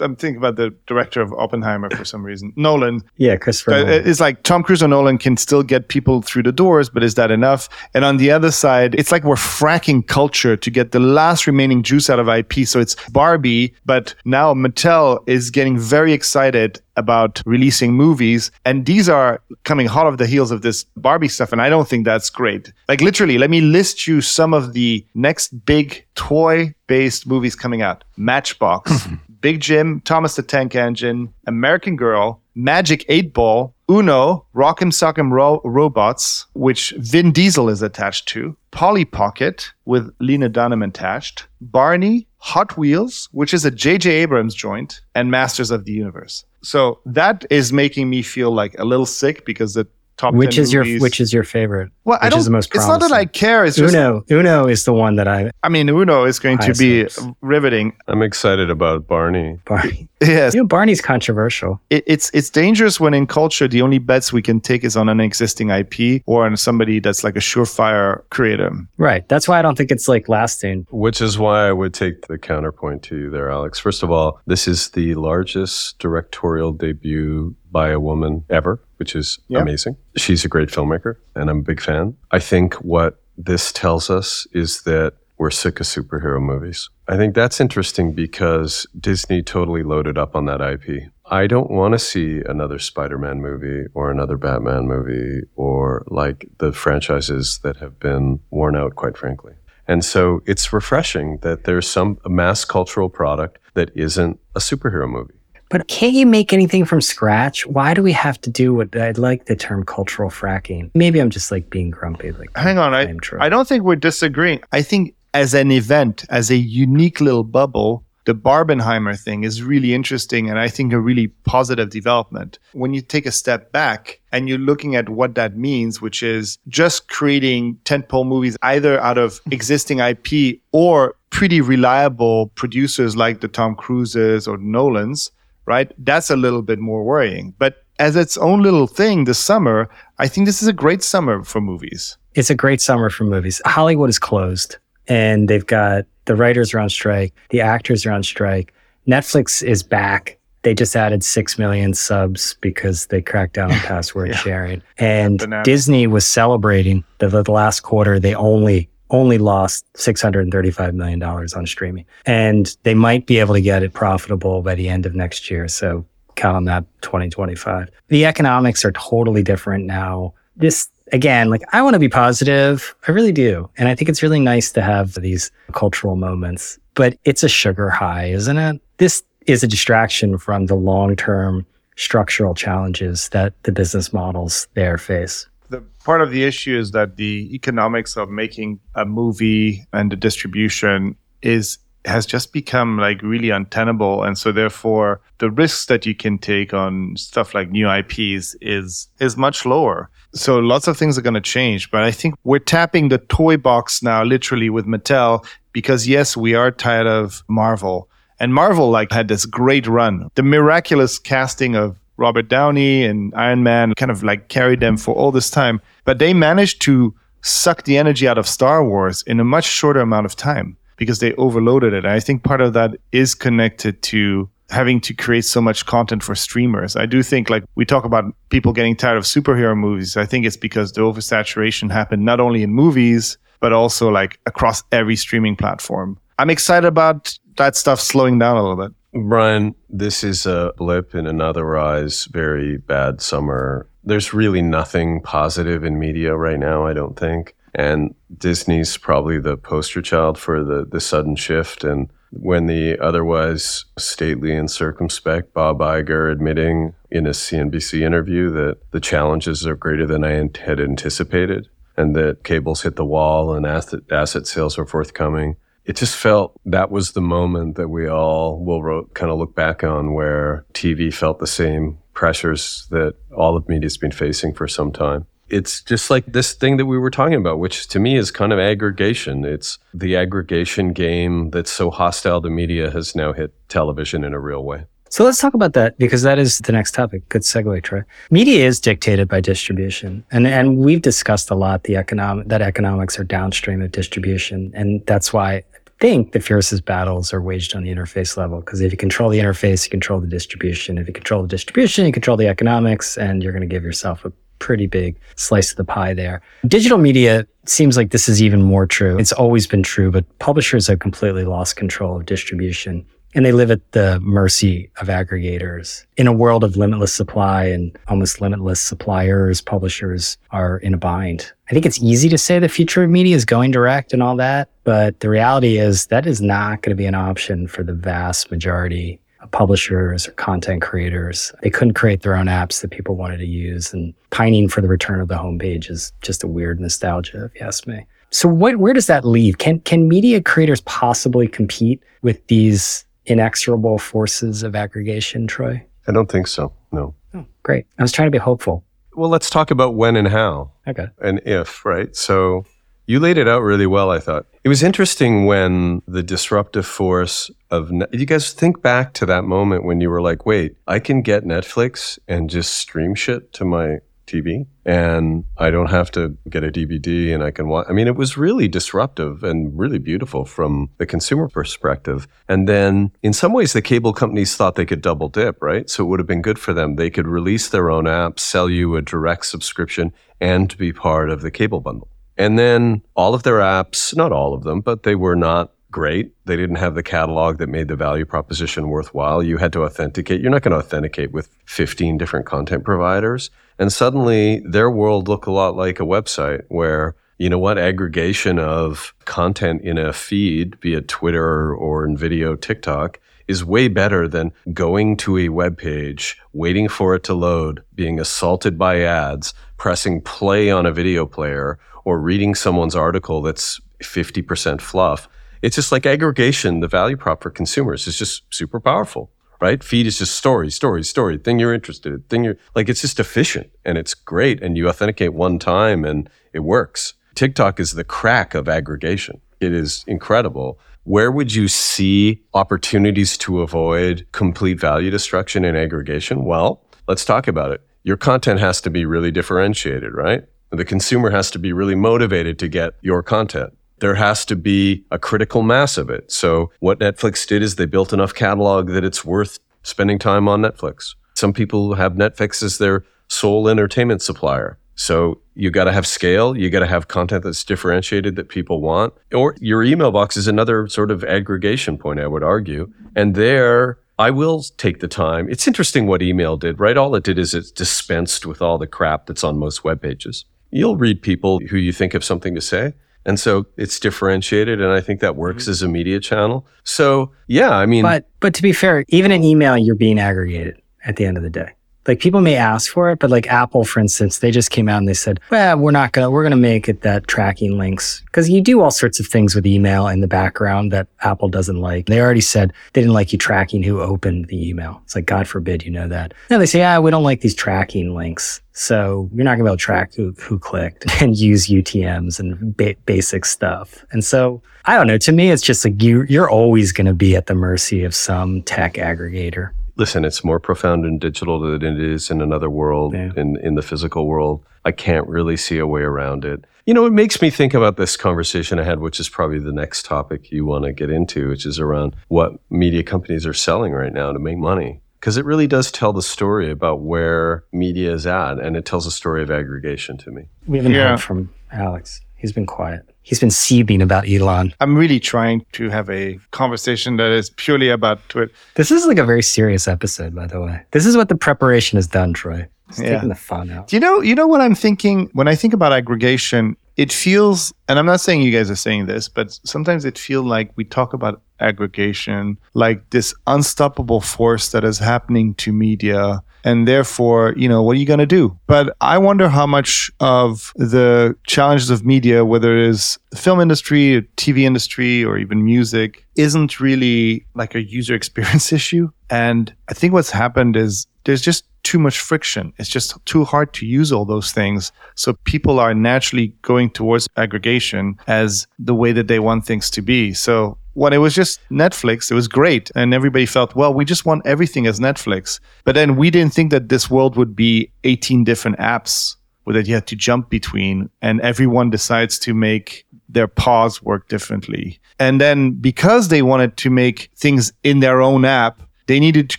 I'm thinking about the director of Oppenheimer for some reason. Nolan. Yeah, Christopher. Nolan. It's like Tom Cruise or Nolan can still get people through the doors, but is that enough? And on the other side, it's like we're fracking culture to get the last remaining juice out of IP. So it's Barbie, but now Mattel is getting very excited about releasing movies. And these are coming hot off the heels of this Barbie stuff. And I don't think that's great. Like, literally, let me list you some of the next big toy based movies coming out Matchbox, Big Jim, Thomas the Tank Engine, American Girl, Magic 8 Ball, Uno, Rock'em Sock'em Ro- Robots, which Vin Diesel is attached to, Polly Pocket with Lena Dunham attached, Barney, Hot Wheels, which is a J.J. Abrams joint, and Masters of the Universe. So that is making me feel like a little sick because the top which is movies, your which is your favorite? Well, which I don't. Is the most it's not that I care. It's just Uno. Uno is the one that I. I mean, Uno is going to be hopes. riveting. I'm excited about Barney. Barney. Yes, You know, Barney's controversial. it, it's it's dangerous when in culture the only bets we can take is on an existing IP or on somebody that's like a surefire creator. Right. That's why I don't think it's like lasting. Which is why I would take the counterpoint to you there, Alex. First of all, this is the largest directorial debut by a woman ever, which is Yeah. amazing. She's a great filmmaker, and I'm a big fan. I think what this tells us is that we're sick of superhero movies. I think that's interesting because Disney totally loaded up on that IP. I don't want to see another Spider Man movie or another Batman movie or like the franchises that have been worn out, quite frankly. And so it's refreshing that there's some mass cultural product that isn't a superhero movie. But can't you make anything from scratch? Why do we have to do what I'd like the term cultural fracking? Maybe I'm just like being grumpy. Like Hang on, I. I don't think we're disagreeing. I think as an event, as a unique little bubble, the Barbenheimer thing is really interesting and I think a really positive development. When you take a step back and you're looking at what that means, which is just creating tentpole movies either out of existing IP or pretty reliable producers like the Tom Cruises or Nolans, right? That's a little bit more worrying. But as its own little thing this summer, I think this is a great summer for movies. it's a great summer for movies. Hollywood is closed and they've got the writers are on strike, the actors are on strike. Netflix is back. They just added 6 million subs because they cracked down on password Yeah. sharing. And Disney was celebrating that the last quarter they only only lost $635 million on streaming. And they might be able to get it profitable by the end of next year. So count on that 2025. The economics are totally different now. This again, like I want to be positive. I really do. And I think it's really nice to have these cultural moments, but it's a sugar high, isn't it? This is a distraction from the long-term structural challenges that the business models there face. The part of the issue is that the economics of making a movie and the distribution is has just become like really untenable. And so therefore the risks that you can take on stuff like new IPs is is much lower. So lots of things are going to change but i think we're tapping the toy box now literally with Mattel because yes we are tired of Marvel. And Marvel like had this great run. The miraculous casting of Robert Downey and Iron Man kind of like carried them for all this time. But they managed to suck the energy out of Star Wars in a much shorter amount of time because they overloaded it. And I think part of that is connected to having to create so much content for streamers. I do think like we talk about people getting tired of superhero movies. I think it's because the oversaturation happened not only in movies, but also like across every streaming platform. I'm excited about that stuff slowing down a little bit. Brian, this is a blip in an otherwise very bad summer. There's really nothing positive in media right now, I don't think. And Disney's probably the poster child for the, the sudden shift. And when the otherwise stately and circumspect Bob Iger admitting in a CNBC interview that the challenges are greater than I had anticipated and that cables hit the wall and asset, asset sales are forthcoming. It just felt that was the moment that we all will kind of look back on where TV felt the same pressures that all of media has been facing for some time it's just like this thing that we were talking about, which to me is kind of aggregation. It's the aggregation game that's so hostile to media has now hit television in a real way. So let's talk about that because that is the next topic. Good segue, Troy. Media is dictated by distribution. And and we've discussed a lot the economic that economics are downstream of distribution. And that's why I think the fiercest battles are waged on the interface level. Because if you control the interface, you control the distribution. If you control the distribution, you control the economics, and you're going to give yourself a pretty big slice of the pie there. Digital media seems like this is even more true. It's always been true, but publishers have completely lost control of distribution and they live at the mercy of aggregators. In a world of limitless supply and almost limitless suppliers, publishers are in a bind. I think it's easy to say the future of media is going direct and all that, but the reality is that is not going to be an option for the vast majority of publishers or content creators. They couldn't create their own apps that people wanted to use. And pining for the return of the homepage is just a weird nostalgia, if you ask me. So what, where does that leave? Can, can media creators possibly compete with these inexorable forces of aggregation, Troy? I don't think so. No. Oh, great. I was trying to be hopeful. Well, let's talk about when and how. Okay. And if, right? So you laid it out really well, I thought. It was interesting when the disruptive force of you guys think back to that moment when you were like, wait, I can get Netflix and just stream shit to my TV and I don't have to get a DVD and I can watch. I mean, it was really disruptive and really beautiful from the consumer perspective. And then in some ways, the cable companies thought they could double dip, right? So it would have been good for them. They could release their own app, sell you a direct subscription and be part of the cable bundle. And then all of their apps, not all of them, but they were not great. They didn't have the catalog that made the value proposition worthwhile. You had to authenticate. You're not going to authenticate with 15 different content providers. And suddenly their world looked a lot like a website where, you know what, aggregation of content in a feed, be it Twitter or in video TikTok, is way better than going to a web page, waiting for it to load, being assaulted by ads, pressing play on a video player, or reading someone's article that's 50% fluff. It's just like aggregation, the value prop for consumers is just super powerful, right? Feed is just story, story, story, thing you're interested in, thing you're like, it's just efficient and it's great. And you authenticate one time and it works. TikTok is the crack of aggregation. It is incredible. Where would you see opportunities to avoid complete value destruction and aggregation? Well, let's talk about it. Your content has to be really differentiated, right? The consumer has to be really motivated to get your content. There has to be a critical mass of it. So what Netflix did is they built enough catalog that it's worth spending time on Netflix. Some people have Netflix as their sole entertainment supplier. So you got to have scale. You got to have content that's differentiated that people want. Or your email box is another sort of aggregation point, I would argue. And there, I will take the time. It's interesting what email did, right? All it did is it dispensed with all the crap that's on most web pages you'll read people who you think have something to say. And so it's differentiated, and I think that works mm-hmm. as a media channel. So yeah, I mean, but but to be fair, even in email, you're being aggregated at the end of the day like people may ask for it, but like Apple, for instance, they just came out and they said, well, we're not going to, we're going to make it that tracking links. Cause you do all sorts of things with email in the background that Apple doesn't like. They already said they didn't like you tracking who opened the email. It's like, God forbid you know that. No, they say, ah, we don't like these tracking links. So you're not going to be able to track who, who clicked and use UTMs and ba- basic stuff. And so I don't know. To me, it's just like you, you're always going to be at the mercy of some tech aggregator listen, it's more profound in digital than it is in another world, Yeah. in, in the physical world. I can't really see a way around it. You know, it makes me think about this conversation I had, which is probably the next topic you want to get into, which is around what media companies are selling right now to make money. Because it really does tell the story about where media is at, and it tells a story of aggregation to me. We haven't Yeah. heard from Alex. He's been quiet. He's been seething about Elon. I'm really trying to have a conversation that is purely about Twitter. This is like a very serious episode, by the way. This is what the preparation has done, Troy. It's Yeah. taking the fun out. Do you know? You know what I'm thinking when I think about aggregation. It feels, and I'm not saying you guys are saying this, but sometimes it feels like we talk about aggregation like this unstoppable force that is happening to media. And therefore, you know, what are you going to do? But I wonder how much of the challenges of media, whether it is film industry, TV industry, or even music, isn't really like a user experience issue. And I think what's happened is there's just too much friction. It's just too hard to use all those things. So people are naturally going towards aggregation as the way that they want things to be. So when it was just Netflix, it was great. And everybody felt, well, we just want everything as Netflix. But then we didn't think that this world would be 18 different apps that you had to jump between. And everyone decides to make their pause work differently. And then because they wanted to make things in their own app, they needed to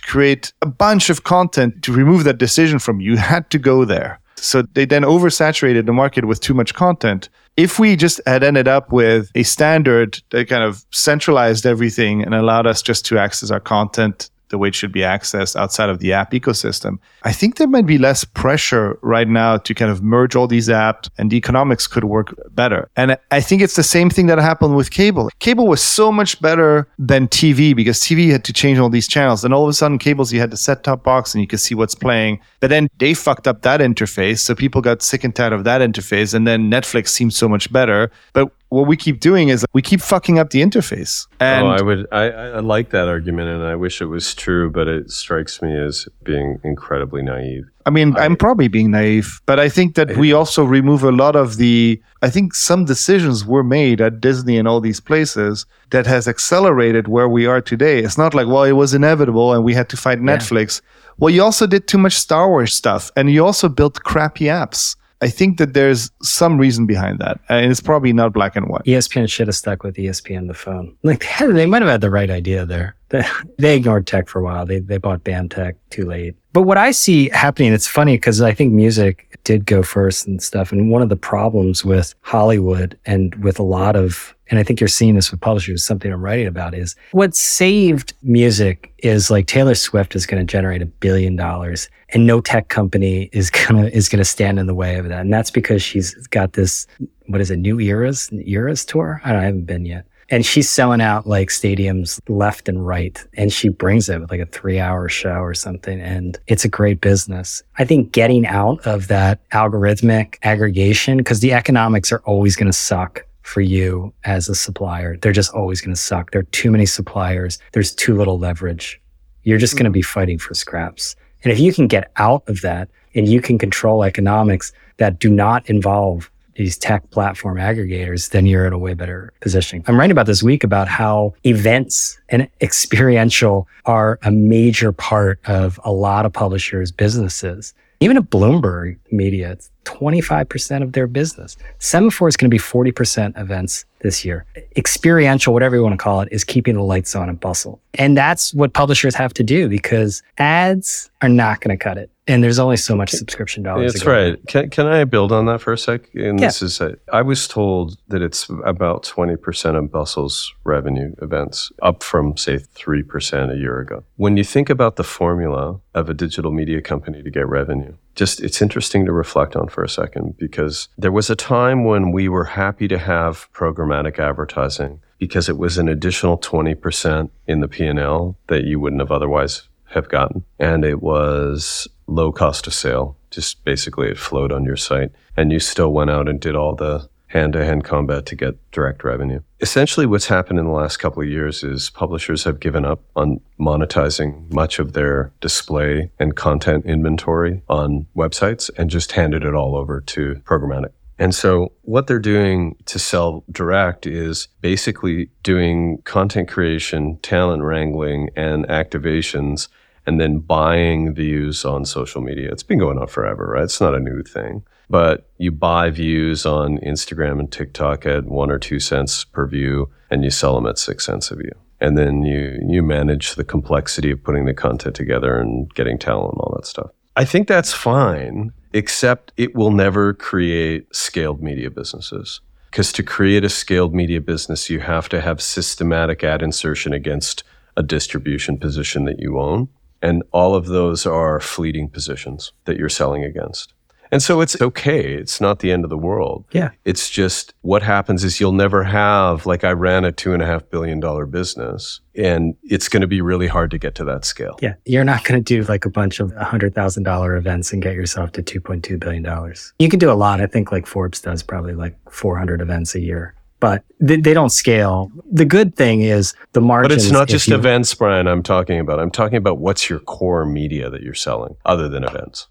create a bunch of content to remove that decision from you. You had to go there. So they then oversaturated the market with too much content. If we just had ended up with a standard that kind of centralized everything and allowed us just to access our content the way it should be accessed outside of the app ecosystem, I think there might be less pressure right now to kind of merge all these apps and the economics could work better. And I think it's the same thing that happened with cable. Cable was so much better than TV because TV had to change all these channels. And all of a sudden, cables, you had the set top box and you could see what's playing. But then they fucked up that interface. So people got sick and tired of that interface. And then Netflix seemed so much better. But what we keep doing is we keep fucking up the interface. Oh, and oh, I would, I, I like that argument, and I wish it was true, but it strikes me as being incredibly naive. I mean, I, am probably being naive, but I think that we also remove a lot of the. I think some decisions were made at Disney and all these places that has accelerated where we are today. It's not like, well, it was inevitable and we had to fight Netflix. Well, you also did too much Star Wars stuff and you also built crappy apps. I think that there's some reason behind that, and it's probably not black and white. ESPN should have stuck with ESPN the phone. Like they might have had the right idea there. They, ignored tech for a while. They they bought BAMTech too late. But what I see happening, it's funny because I think music did go first and stuff. And one of the problems with Hollywood and with a lot of and I think you're seeing this with publishers, something I'm writing about is what saved music is like Taylor Swift is going to generate a billion dollars and no tech company is going to, is going to stand in the way of that. And that's because she's got this, what is it, New Eras, Eras tour? I, don't, I haven't been yet. And she's selling out like stadiums left and right. And she brings it with like a three hour show or something. And it's a great business. I think getting out of that algorithmic aggregation, because the economics are always going to suck for you as a supplier. They're just always going to suck. There are too many suppliers. There's too little leverage. You're just going to be fighting for scraps. And if you can get out of that and you can control economics that do not involve these tech platform aggregators, then you're in a way better position. I'm writing about this week about how events and experiential are a major part of a lot of publishers' businesses. Even at Bloomberg Media, 25% of their business. Semafor is going to be 40% events this year. Experiential, whatever you want to call it, is keeping the lights on at Bustle. And that's what publishers have to do because ads are not going to cut it. And there's only so much subscription dollars. That's right. Can, can I build on that for a sec? And Yeah. this is, a, I was told that it's about 20% of Bustle's revenue events, up from, say, 3% a year ago. When you think about the formula of a digital media company to get revenue, just it's interesting to reflect on for a second because there was a time when we were happy to have programmatic advertising because it was an additional 20% in the P&L that you wouldn't have otherwise have gotten. And it was low cost of sale. Just basically it flowed on your site. And you still went out and did all the hand-to-hand combat to get direct revenue essentially what's happened in the last couple of years is publishers have given up on monetizing much of their display and content inventory on websites and just handed it all over to programmatic and so, what they're doing to sell direct is basically doing content creation, talent wrangling, and activations and then buying views on social media. It's been going on forever, right? It's not a new thing. But you buy views on Instagram and TikTok at one or two cents per view, and you sell them at six cents a view. And then you you manage the complexity of putting the content together and getting talent and all that stuff. I think that's fine, except it will never create scaled media businesses. Because to create a scaled media business, you have to have systematic ad insertion against a distribution position that you own. And all of those are fleeting positions that you're selling against. And so it's okay. It's not the end of the world. Yeah. It's just what happens is you'll never have, like, I ran a two and a half billion dollar business, and it's going to be really hard to get to that scale. Yeah. You're not going to do like a bunch of $100,000 events and get yourself to $2.2 billion. You can do a lot. I think like Forbes does probably like 400 events a year but they, don't scale. The good thing is the margins. But it's not just you, events, Brian. I'm talking about. I'm talking about what's your core media that you're selling, other than events.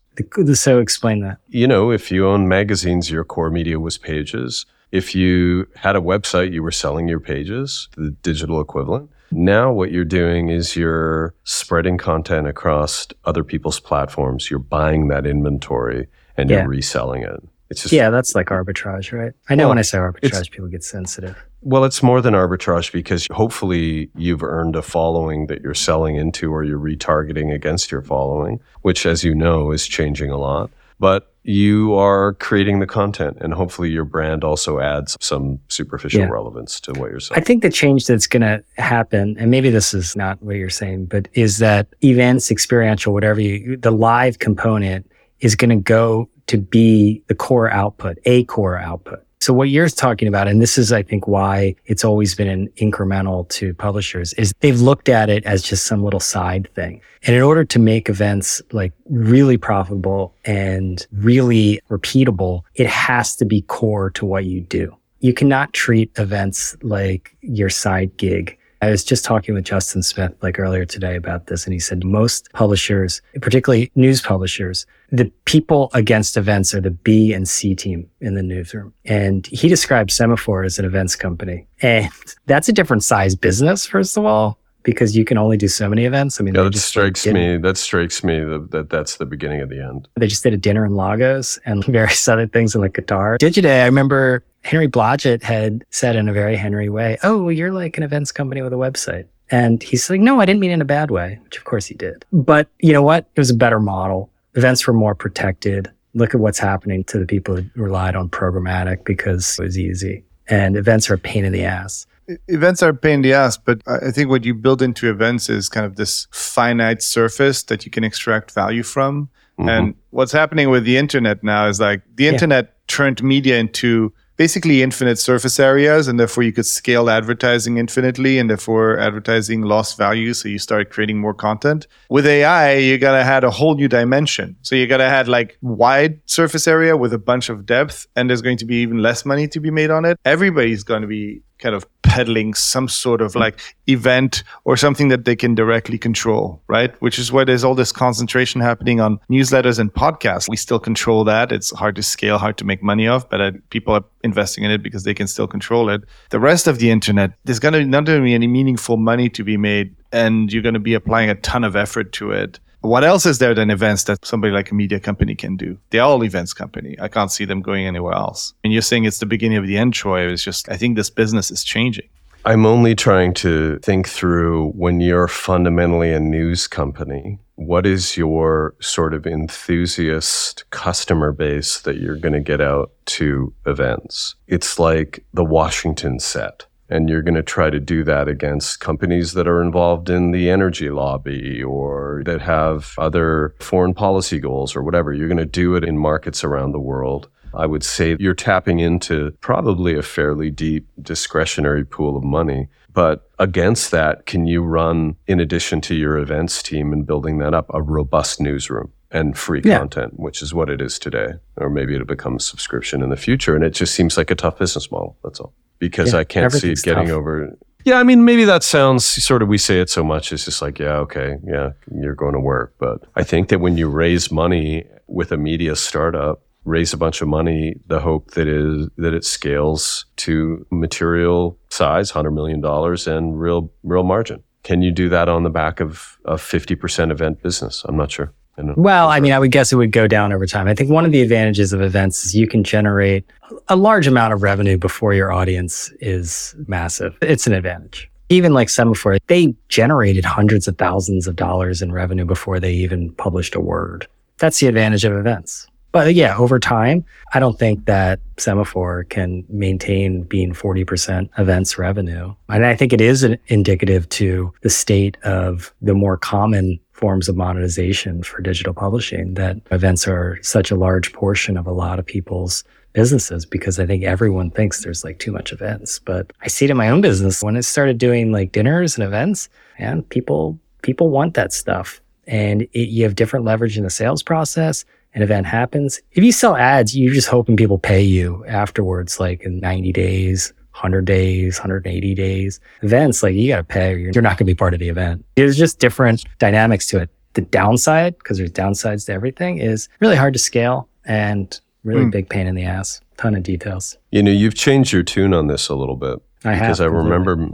So explain that. You know, if you own magazines, your core media was pages. If you had a website, you were selling your pages, the digital equivalent. Now, what you're doing is you're spreading content across other people's platforms. You're buying that inventory and yeah. you're reselling it. It's just yeah, that's like arbitrage, right? I know well, when I say arbitrage, people get sensitive. Well, it's more than arbitrage because hopefully you've earned a following that you're selling into or you're retargeting against your following, which, as you know, is changing a lot. But you are creating the content and hopefully your brand also adds some superficial yeah. relevance to what you're selling. I think the change that's going to happen, and maybe this is not what you're saying, but is that events, experiential, whatever you, the live component is going to go to be the core output, a core output. So what you're talking about, and this is, I think, why it's always been an incremental to publishers is they've looked at it as just some little side thing. And in order to make events like really profitable and really repeatable, it has to be core to what you do. You cannot treat events like your side gig I was just talking with Justin Smith like earlier today about this, and he said most publishers, particularly news publishers, the people against events are the B and C team in the newsroom. And he described Semafor as an events company. And that's a different size business, first of all because you can only do so many events. I mean, yeah, that strikes me. That strikes me that, that that's the beginning of the end. They just did a dinner in Lagos and various other things in like Qatar. Digiday, I remember Henry Blodget had said in a very Henry way, "Oh, well, you're like an events company with a website." And he's like, "No, I didn't mean it in a bad way," which of course he did. But you know what? It was a better model. Events were more protected. Look at what's happening to the people who relied on programmatic because it was easy. And events are a pain in the ass events are a pain in the ass, but I think what you build into events is kind of this finite surface that you can extract value from. Mm-hmm. And what's happening with the internet now is like the internet yeah. turned media into basically infinite surface areas and therefore you could scale advertising infinitely and therefore advertising lost value so you start creating more content with ai you gotta add a whole new dimension so you gotta add like wide surface area with a bunch of depth and there's going to be even less money to be made on it everybody's going to be kind of peddling some sort of like event or something that they can directly control, right? Which is why there's all this concentration happening on newsletters and podcasts. We still control that. It's hard to scale, hard to make money off, but uh, people are investing in it because they can still control it. The rest of the internet, there's going to not going to be any meaningful money to be made, and you're going to be applying a ton of effort to it. What else is there than events that somebody like a media company can do? They're all events company. I can't see them going anywhere else. And you're saying it's the beginning of the end, Troy. It's just, I think this business is changing. I'm only trying to think through when you're fundamentally a news company, what is your sort of enthusiast customer base that you're going to get out to events? It's like the Washington set and you're going to try to do that against companies that are involved in the energy lobby or that have other foreign policy goals or whatever. You're going to do it in markets around the world. I would say you're tapping into probably a fairly deep discretionary pool of money. But against that, can you run, in addition to your events team and building that up, a robust newsroom? and free yeah. content, which is what it is today. Or maybe it'll become subscription in the future. And it just seems like a tough business model. That's all because yeah, I can't see it getting tough. over. Yeah, I mean, maybe that sounds sort of, we say it so much, it's just like, yeah, okay, yeah, you're going to work. But I think that when you raise money with a media startup, raise a bunch of money, the hope that is that it scales to material size, hundred million dollars, and real real margin. can you do that on the back of a 50% event business? I'm not sure. Well, I mean, I would guess it would go down over time. I think one of the advantages of events is you can generate a large amount of revenue before your audience is massive. It's an advantage. Even like Semafor, they generated hundreds of thousands of dollars in revenue before they even published a word. That's the advantage of events. But yeah, over time, I don't think that Semafor can maintain being 40% events revenue. And I think it is indicative to the state of the more common forms of monetization for digital publishing that events are such a large portion of a lot of people's businesses because I think everyone thinks there's like too much events. But I see it in my own business when I started doing like dinners and events, and people people want that stuff. And it, you have different leverage in the sales process. An event happens. If you sell ads, you're just hoping people pay you afterwards, like in 90 days, 100 days, 180 days. Events, like you got to pay you're you're not going to be part of the event. There's just different dynamics to it. The downside, because there's downsides to everything, is really hard to scale and really Hmm. big pain in the ass. Ton of details. You know, you've changed your tune on this a little bit. I have. because I completely. remember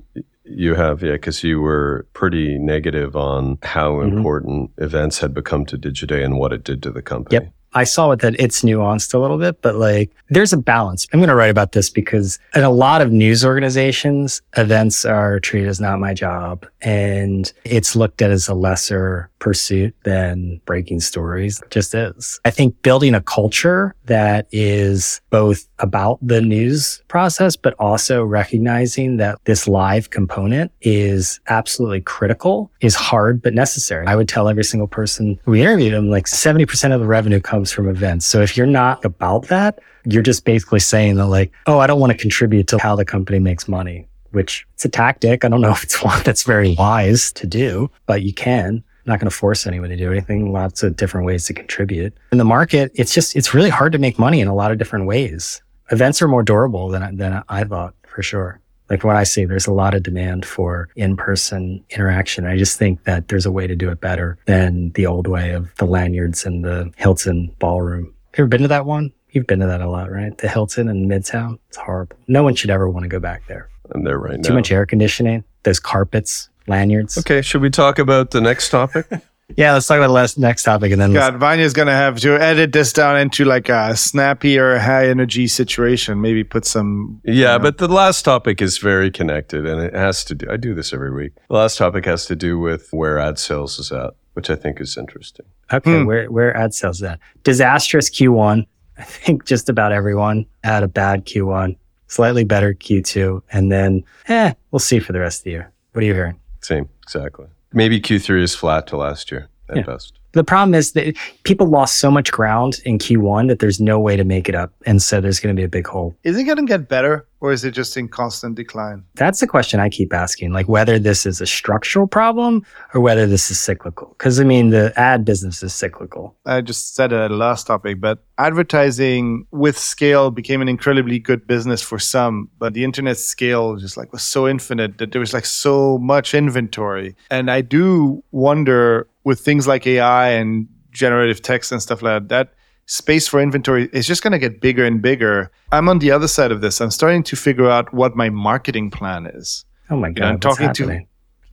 you have, yeah, because you were pretty negative on how Mhm. important events had become to Digiday and what it did to the company. Yep. I saw it that it's nuanced a little bit, but like there's a balance. I'm going to write about this because in a lot of news organizations, events are treated as not my job and it's looked at as a lesser pursuit than breaking stories. It just is. I think building a culture that is both about the news process, but also recognizing that this live component is absolutely critical is hard, but necessary. I would tell every single person we interviewed them like 70% of the revenue comes from events. So if you're not about that, you're just basically saying that like, oh, I don't want to contribute to how the company makes money, which it's a tactic. I don't know if it's one that's very wise to do, but you can. Not going to force anyone to do anything. Lots of different ways to contribute. In the market, it's just, it's really hard to make money in a lot of different ways. Events are more durable than, I- than I thought for sure. Like what I see, there's a lot of demand for in-person interaction. I just think that there's a way to do it better than the old way of the lanyards and the Hilton ballroom. You ever been to that one? You've been to that a lot, right? The Hilton in Midtown. It's horrible. No one should ever want to go back there. And they're right Too now. much air conditioning. Those carpets, lanyards. Okay, should we talk about the next topic? Yeah, let's talk about the last, next topic and then let's- God, Vanya's gonna have to edit this down into like a snappy or high energy situation. Maybe put some. yeah, but the last topic is very connected and it has to do, I do this every week. The last topic has to do with where ad sales is at, which I think is interesting. Okay, Hmm. where where ad sales is at? Disastrous Q1. I think just about everyone had a bad Q1, slightly better Q2, and then eh, we'll see for the rest of the year. What are you hearing? Same, exactly. Maybe Q3 is flat to last year at Yeah. best. The problem is that people lost so much ground in Q1 that there's no way to make it up, and so there's going to be a big hole. Is it gonna get better, or is it just in constant decline? That's the question I keep asking, like whether this is a structural problem or whether this is cyclical. Because I mean, the ad business is cyclical. I just said it at the last topic, but advertising with scale became an incredibly good business for some, but the internet scale just like was so infinite that there was like so much inventory. And I do wonder with things like AI and generative text and stuff like that, that space for inventory is just going to get bigger and bigger. I'm on the other side of this. I'm starting to figure out what my marketing plan is. Oh my know, I'm talking to-?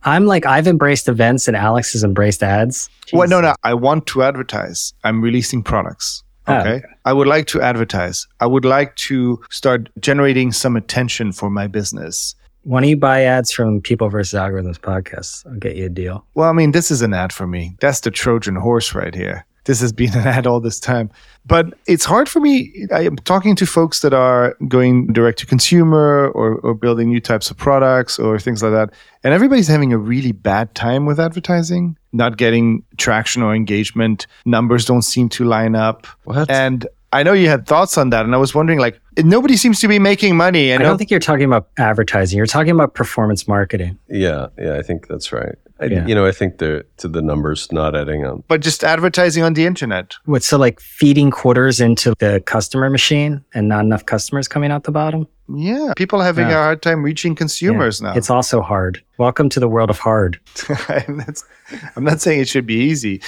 I'm like I've embraced events and Alex has embraced ads. Well, no, no. I want to advertise. I'm releasing products. Oh, Okay. I would like to advertise. I would like to start generating some attention for my business. Why don't you buy ads from People versus Algorithms podcast? I'll get you a deal. Well, I mean, this is an ad for me. That's the Trojan horse right here. This has been an ad all this time. But it's hard for me. I am talking to folks that are going direct to consumer or, or building new types of products or things like that. And everybody's having a really bad time with advertising, not getting traction or engagement. Numbers don't seem to line up. What? And I know you had thoughts on that. And I was wondering, like, nobody seems to be making money. I And don't think you're talking about advertising. You're talking about performance marketing. yeah, yeah, I think that's right. I, Yeah. You know, I think the to the numbers not adding up. but just advertising on the internet. What so like feeding quarters into the customer machine and not enough customers coming out the bottom? Yeah. People are having Yeah. a hard time reaching consumers now. It's also hard. Welcome to the world of hard. And that's- I'm not saying it should be easy.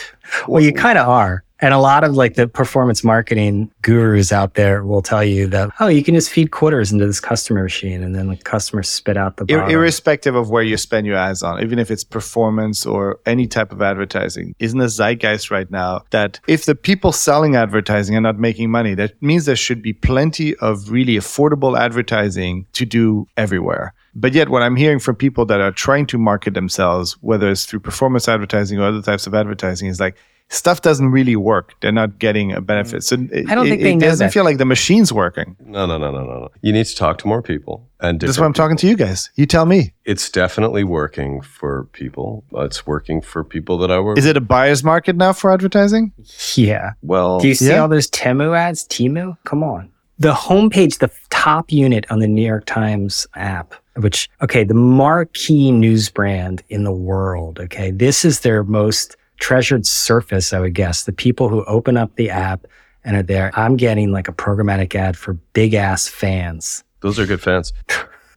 Well, you kind of are. And a lot of like the performance marketing gurus out there will tell you that, oh, you can just feed quarters into this customer machine and then the customer spit out the bottom. irrespective of where you spend your ads on, even if it's performance or any type of advertising, isn't the zeitgeist right now that if the people selling advertising are not making money, that means there should be plenty of really affordable advertising to do everywhere. But yet, what I'm hearing from people that are trying to market themselves, whether it's through performance advertising or other types of advertising, is like, Stuff doesn't really work. They're not getting a benefit. So mm. it, I don't it- think they it know doesn't that. feel like the machine's working. No, no, no, no, no, no. You need to talk to more people. And That's why I'm talking to you guys. You tell me. It's definitely working for people. It's working for people that I work. Is it a buyer's market now for advertising? yeah. well? Do you see yeah. all those Temu ads? Timu? Come on. The homepage, the top unit on the New York Times app, which, okay, the marquee news brand in the world. Okay. This is their most treasured surface, I would guess. The people who open up the app and are there. I'm getting like a programmatic ad for big ass fans. Those are good fans.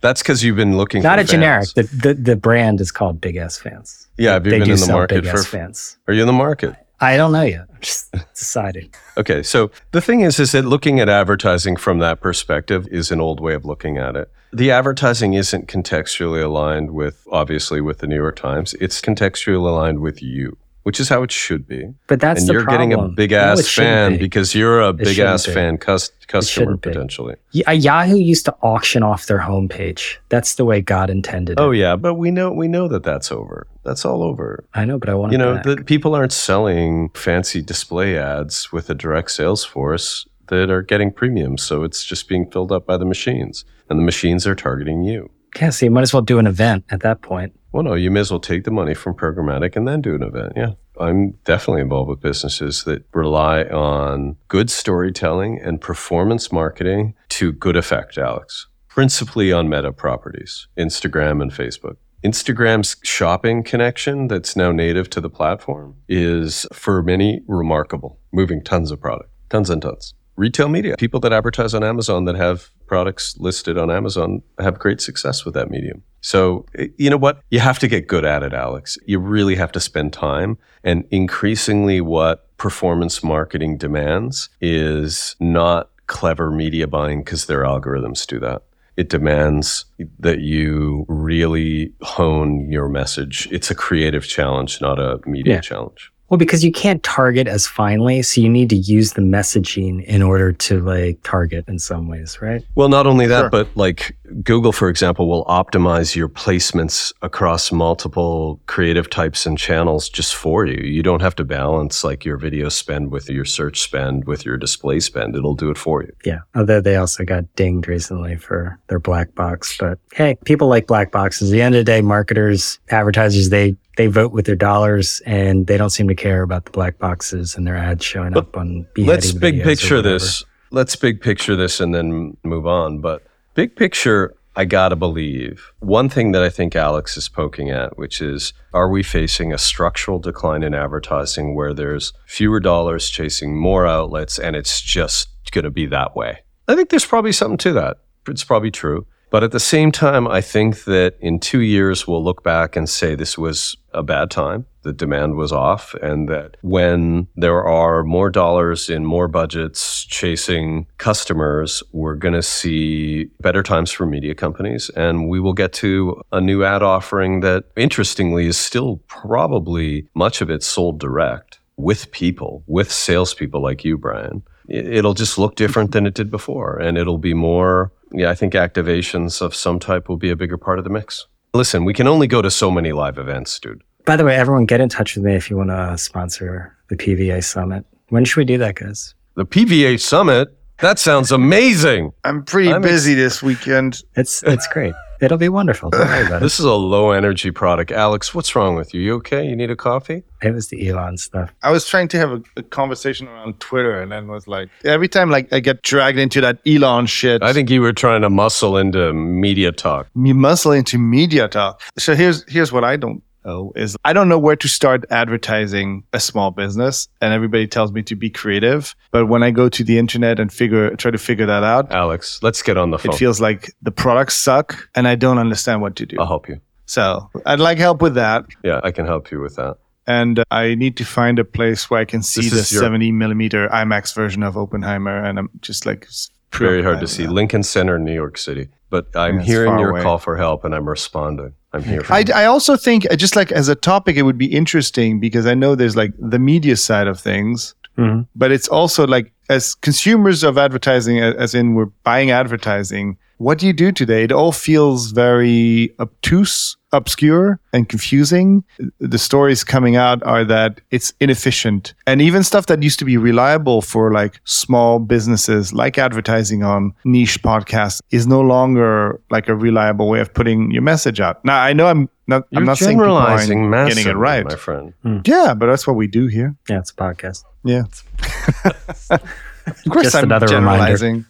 That's because you've been looking. For not a generic. The, the the brand is called Big Ass Fans. Yeah, have you they been in the market big for? ass fans. Are you in the market? I don't know yet. I'm just deciding. Okay, so the thing is, is that looking at advertising from that perspective is an old way of looking at it. The advertising isn't contextually aligned with, obviously, with the New York Times. It's contextually aligned with you, which is how it should be. But that's and the you're problem. getting a big ass shouldn't fan be. because you're a big ass be. fan cus- customer potentially. Y- uh, Yahoo used to auction off their homepage. That's the way God intended it. Oh yeah, but we know we know that that's over. That's all over. I know, but I want you know, the people aren't selling fancy display ads with a direct sales force that are getting premiums. So it's just being filled up by the machines, and the machines are targeting you. So you might as well do an event at that point. Well, no, you may as well take the money from programmatic and then do an event. Yeah. I'm definitely involved with businesses that rely on good storytelling and performance marketing to good effect, Alex. Principally on meta properties, Instagram and Facebook. Instagram's shopping connection that's now native to the platform is for many remarkable, moving tons of product, tons and tons. Retail media, people that advertise on Amazon that have products listed on Amazon have great success with that medium. So, eh, you know what? You have to get good at it, Alex. You really have to spend time. And increasingly, what performance marketing demands is not clever media buying because their algorithms do that. It demands that you really hone your message. It's a creative challenge, not a media Yeah. challenge. Well, because you can't target as finely, so you need to use the messaging in order to like target in some ways, right? Well, not only that, Sure. but like Google, for example, will optimize your placements across multiple creative types and channels just for you. You don't have to balance like your video spend with your search spend with your display spend. It'll do it for you. Yeah. Although they also got dinged recently for their black box. But hey, people like black boxes. At the end of the day, marketers, advertisers, they they vote with their dollars and they don't seem to care about the black boxes and their ads showing But up on Let's big picture this. Let's big picture this and then move on. But big picture, I gotta believe one thing that I think Alex is poking at, which is are we facing a structural decline in advertising where there's fewer dollars chasing more outlets and it's just gonna be that way? I think there's probably something to that. It's probably true. But at the same time, I think that in two years, we'll look back and say this was a bad time. The demand was off. And that when there are more dollars in more budgets chasing customers, we're going to see better times for media companies. And we will get to a new ad offering that, interestingly, is still probably much of it sold direct with people, with salespeople like you, Brian. It- It'll just look different than it did before. And it'll be more, yeah, I think activations of some type will be a bigger part of the mix. Listen, we can only go to so many live events, dude. By the way, everyone get in touch with me if you want to sponsor the PVA Summit. When should we do that, guys? The PVA Summit, that sounds amazing. I'm pretty I'm ex- busy this weekend. It's it's great. It'll be wonderful. Don't worry about it. This is a low energy product. Alex, what's wrong with you? You okay? You need a coffee? It was the Elon stuff. I was trying to have a, a conversation around Twitter, and then was like, every time like I get dragged into that Elon shit, I think you were trying to muscle into media talk. me muscle into media talk. So here's here's what I don't know is I don't know where to start advertising a small business, and everybody tells me to be creative. But when I go to the internet and figure try to figure that out, Alex, let's get on the phone. it feels like the products suck, and I don't understand what to do. I'll help you. So I'd like help with that. Yeah, I can help you with that. and I need to find a place where I can see the your- 70 millimeter IMAX version of Oppenheimer, and I'm just like Very hard to see. Lincoln Center, New York City. But I'm Yeah, hearing your away. call for help and I'm responding. I'm here for I. I also think uh, just like as a topic, it would be interesting because I know there's like the media side of things, Mhm. but it's also like as consumers of advertising, as in we're buying advertising, what do you do today? It all feels very obtuse, obscure, and confusing. The stories coming out are that it's inefficient. And even stuff that used to be reliable for like small businesses, like advertising on niche podcasts, is no longer like a reliable way of putting your message out. Now, I know I'm not, You're I'm not saying people aren't generalizing getting it right. my friend. Hmm. Yeah, but that's what we do here. Yeah, it's a podcast. Yeah. of course, Just I'm another reminder. generalizing.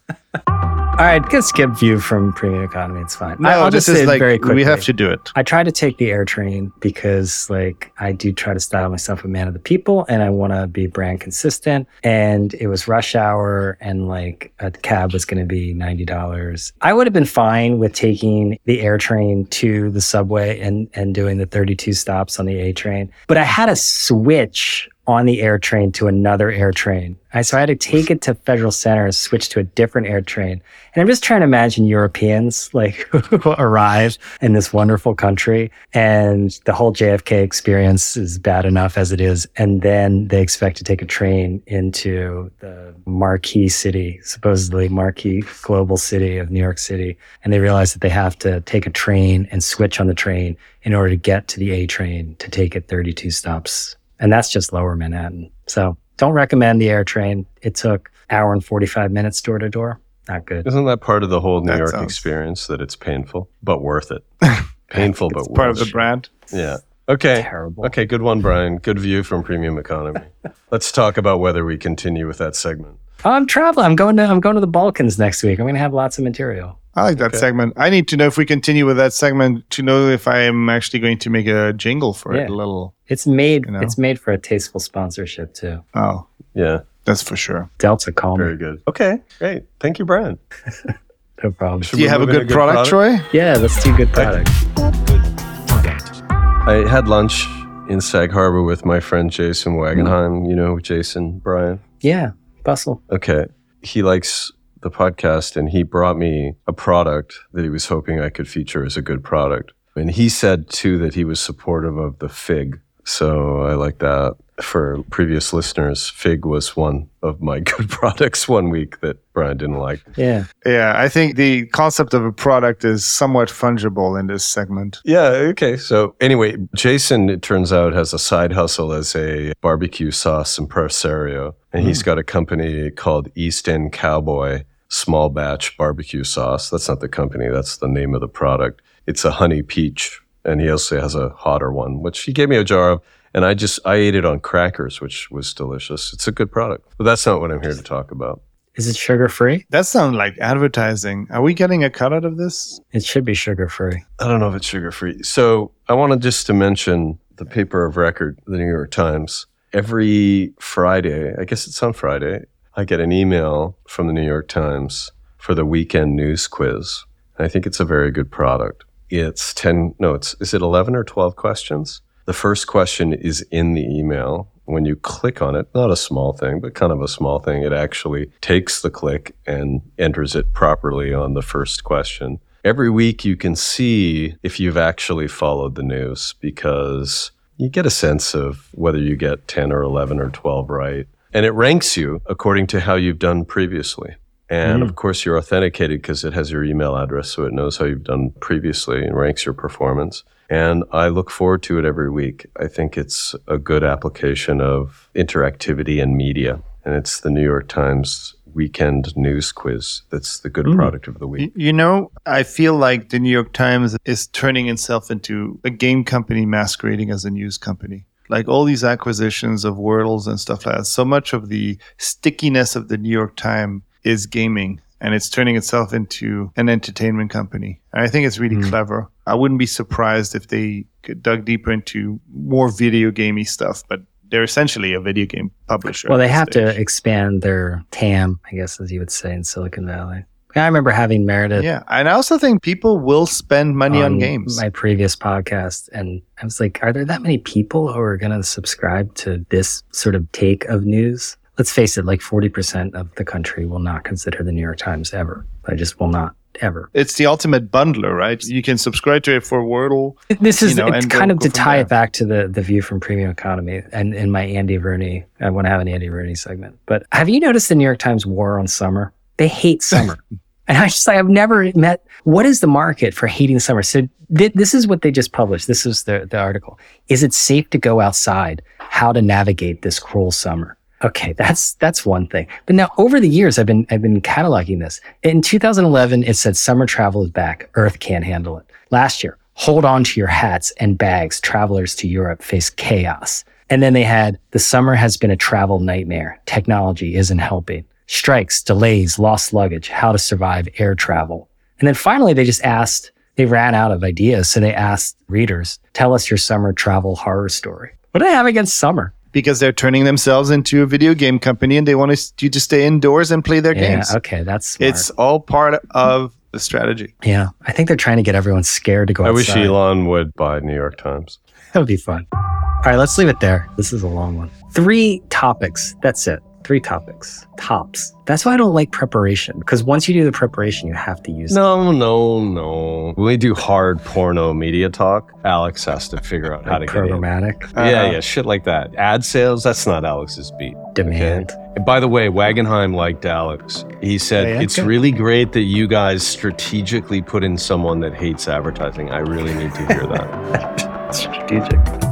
All right, get skip view from premium economy. It's fine. No, I- I'll just say like very quickly. we have to do it. I try to take the air train because like I do try to style myself a man of the people and I want to be brand consistent and it was rush hour and like a cab was going to be $90. I would have been fine with taking the air train to the subway and and doing the 32 stops on the A train, but I had to switch on the air train to another air train. I, so I had to take it to Federal Circle, and switch to a different air train. And I'm just trying to imagine Europeans like arrive in this wonderful country and the whole JFK experience is bad enough as it is. And then they expect to take a train into the marquee city, supposedly marquee global city of New York City. And they realize that they have to take a train and switch on the train in order to get to the A train to take it 32 stops. And that's just lower Manhattan. So don't recommend the air train. It took hour and 45 minutes door to door. Not good. Isn't that part of the whole New That York sounds- experience that it's painful, but worth it? Painful, but It's part of the brand. Yeah. Okay. Terrible. Okay, good one, Brian. Good view from premium economy. Let's talk about whether we continue with that segment. I'm traveling. I'm going to I'm going to the Balkans next week. I'm going to have lots of material. I like that Okay. segment. I need to know if we continue with that segment to know if I am actually going to make a jingle for Yeah. it. A little. It's made You know? it's made for a tasteful sponsorship too. Oh, Yeah, that's for sure. Delta call me. very good. Okay, great. Thank you, Brian. No problem. Should Do you we have a move into good, product, Troy? Yeah, let's do good product. I had lunch in Sag Harbor with my friend Jason Wagenheim. You know Jason, Brian? Yeah, bustle. Okay. He likes the podcast and he brought me a product that he was hoping I could feature as a good product. And he said too that he was supportive of the fig. So I like that. For previous listeners, fig was one of my good products one week that Brian didn't like. Yeah. Yeah, I think the concept of a product is somewhat fungible in this segment. Yeah, okay. So anyway, Jason, it turns out, has a side hustle as a barbecue sauce impresario. And he's mm. got a company called East End Cowboy Small Batch Barbecue Sauce. That's not the company, that's the name of the product. It's a honey peach. And he also has a hotter one, which he gave me a jar of. And I just, I ate it on crackers, which was delicious. It's a good product. But that's not what I'm here to talk about. Is it sugar free? That sounds like advertising. Are we getting a cut out of this? It should be sugar free. I don't know if it's sugar free. So I wanted just to mention the paper of record, the New York Times. Every Friday, I guess it's on Friday, I get an email from the New York Times for the weekend news quiz. I think it's a very good product. It's 10, no, it's, is it 11 or 12 questions? The first question is in the email. When you click on it, not a small thing, but kind of a small thing, it actually takes the click and enters it properly on the first question. Every week you can see if you've actually followed the news because you get a sense of whether you get 10 or 11 or 12 right. And it ranks you according to how you've done previously. And hmm. of course, you're authenticated because it has your email address, so it knows how you've done previously and ranks your performance. And I look forward to it every week. I think it's a good application of interactivity and media. And it's the New York Times weekend news quiz that's the good hmm. product of the week. You know, I feel like the New York Times is turning itself into a game company masquerading as a news company. Like all these acquisitions of Wordles and stuff like that, so much of the stickiness of the New York Times is gaming and it's turning itself into an entertainment company. And I think it's really hmm. clever. I wouldn't be surprised if they could dug deeper into more video gamey stuff, but they're essentially a video game publisher. Well, they have to expand their TAM, I guess, as you would say in Silicon Valley. I remember having Meredith Yeah. And I also think people will spend money on, games. my previous podcast, and I was like, are there that many people who are going to subscribe to this sort of take of news? Let's face it, like 40% of the country will not consider the New York Times ever. I just will not ever. it's the ultimate bundler, right? You can subscribe to it for Wordle. This is You know, it's kind go- of go to tie there. it back to the the view from premium economy and in my Andy Rooney. I want to have an Andy Rooney segment. But have you noticed the New York Times war on summer? They hate summer. and I just like I've never met what is the market for hating summer? So th- this is what they just published. This is the the article. Is it safe to go outside? How to navigate this cruel summer? Okay, that's that's one thing. But now over the years I've been I've been cataloging this. In 2011 it said summer travel is back. Earth can't handle it. Last year, hold on to your hats and bags. Travelers to Europe face chaos. And then they had the summer has been a travel nightmare. Technology isn't helping. Strikes, delays, lost luggage, how to survive air travel. And then finally they just asked they ran out of ideas. So they asked readers, tell us your summer travel horror story. What do I have against summer? Because they're turning themselves into a video game company and they want you to stay indoors and play their Yeah, games. okay, that's smart. It's all part of the strategy. yeah. I think they're trying to get everyone scared to go outside. I outside. wish Elon would buy New York Times. That would be fun. All right, let's leave it there. This is a long one. Three topics. That's it. Three topics. Tops. That's why I don't like preparation because once you do the preparation, you have to use it. No, no, no. When we do hard porno media talk, Alex has to figure out how to Like get programmatic Yeah, Uh-huh. yeah, shit like that. Ad sales, that's not Alex's beat. demand. And by the way, Wagenheim liked Alex. He said, Yeah, It's okay. really great that you guys strategically put in someone that hates advertising. I really need to hear that. Strategic.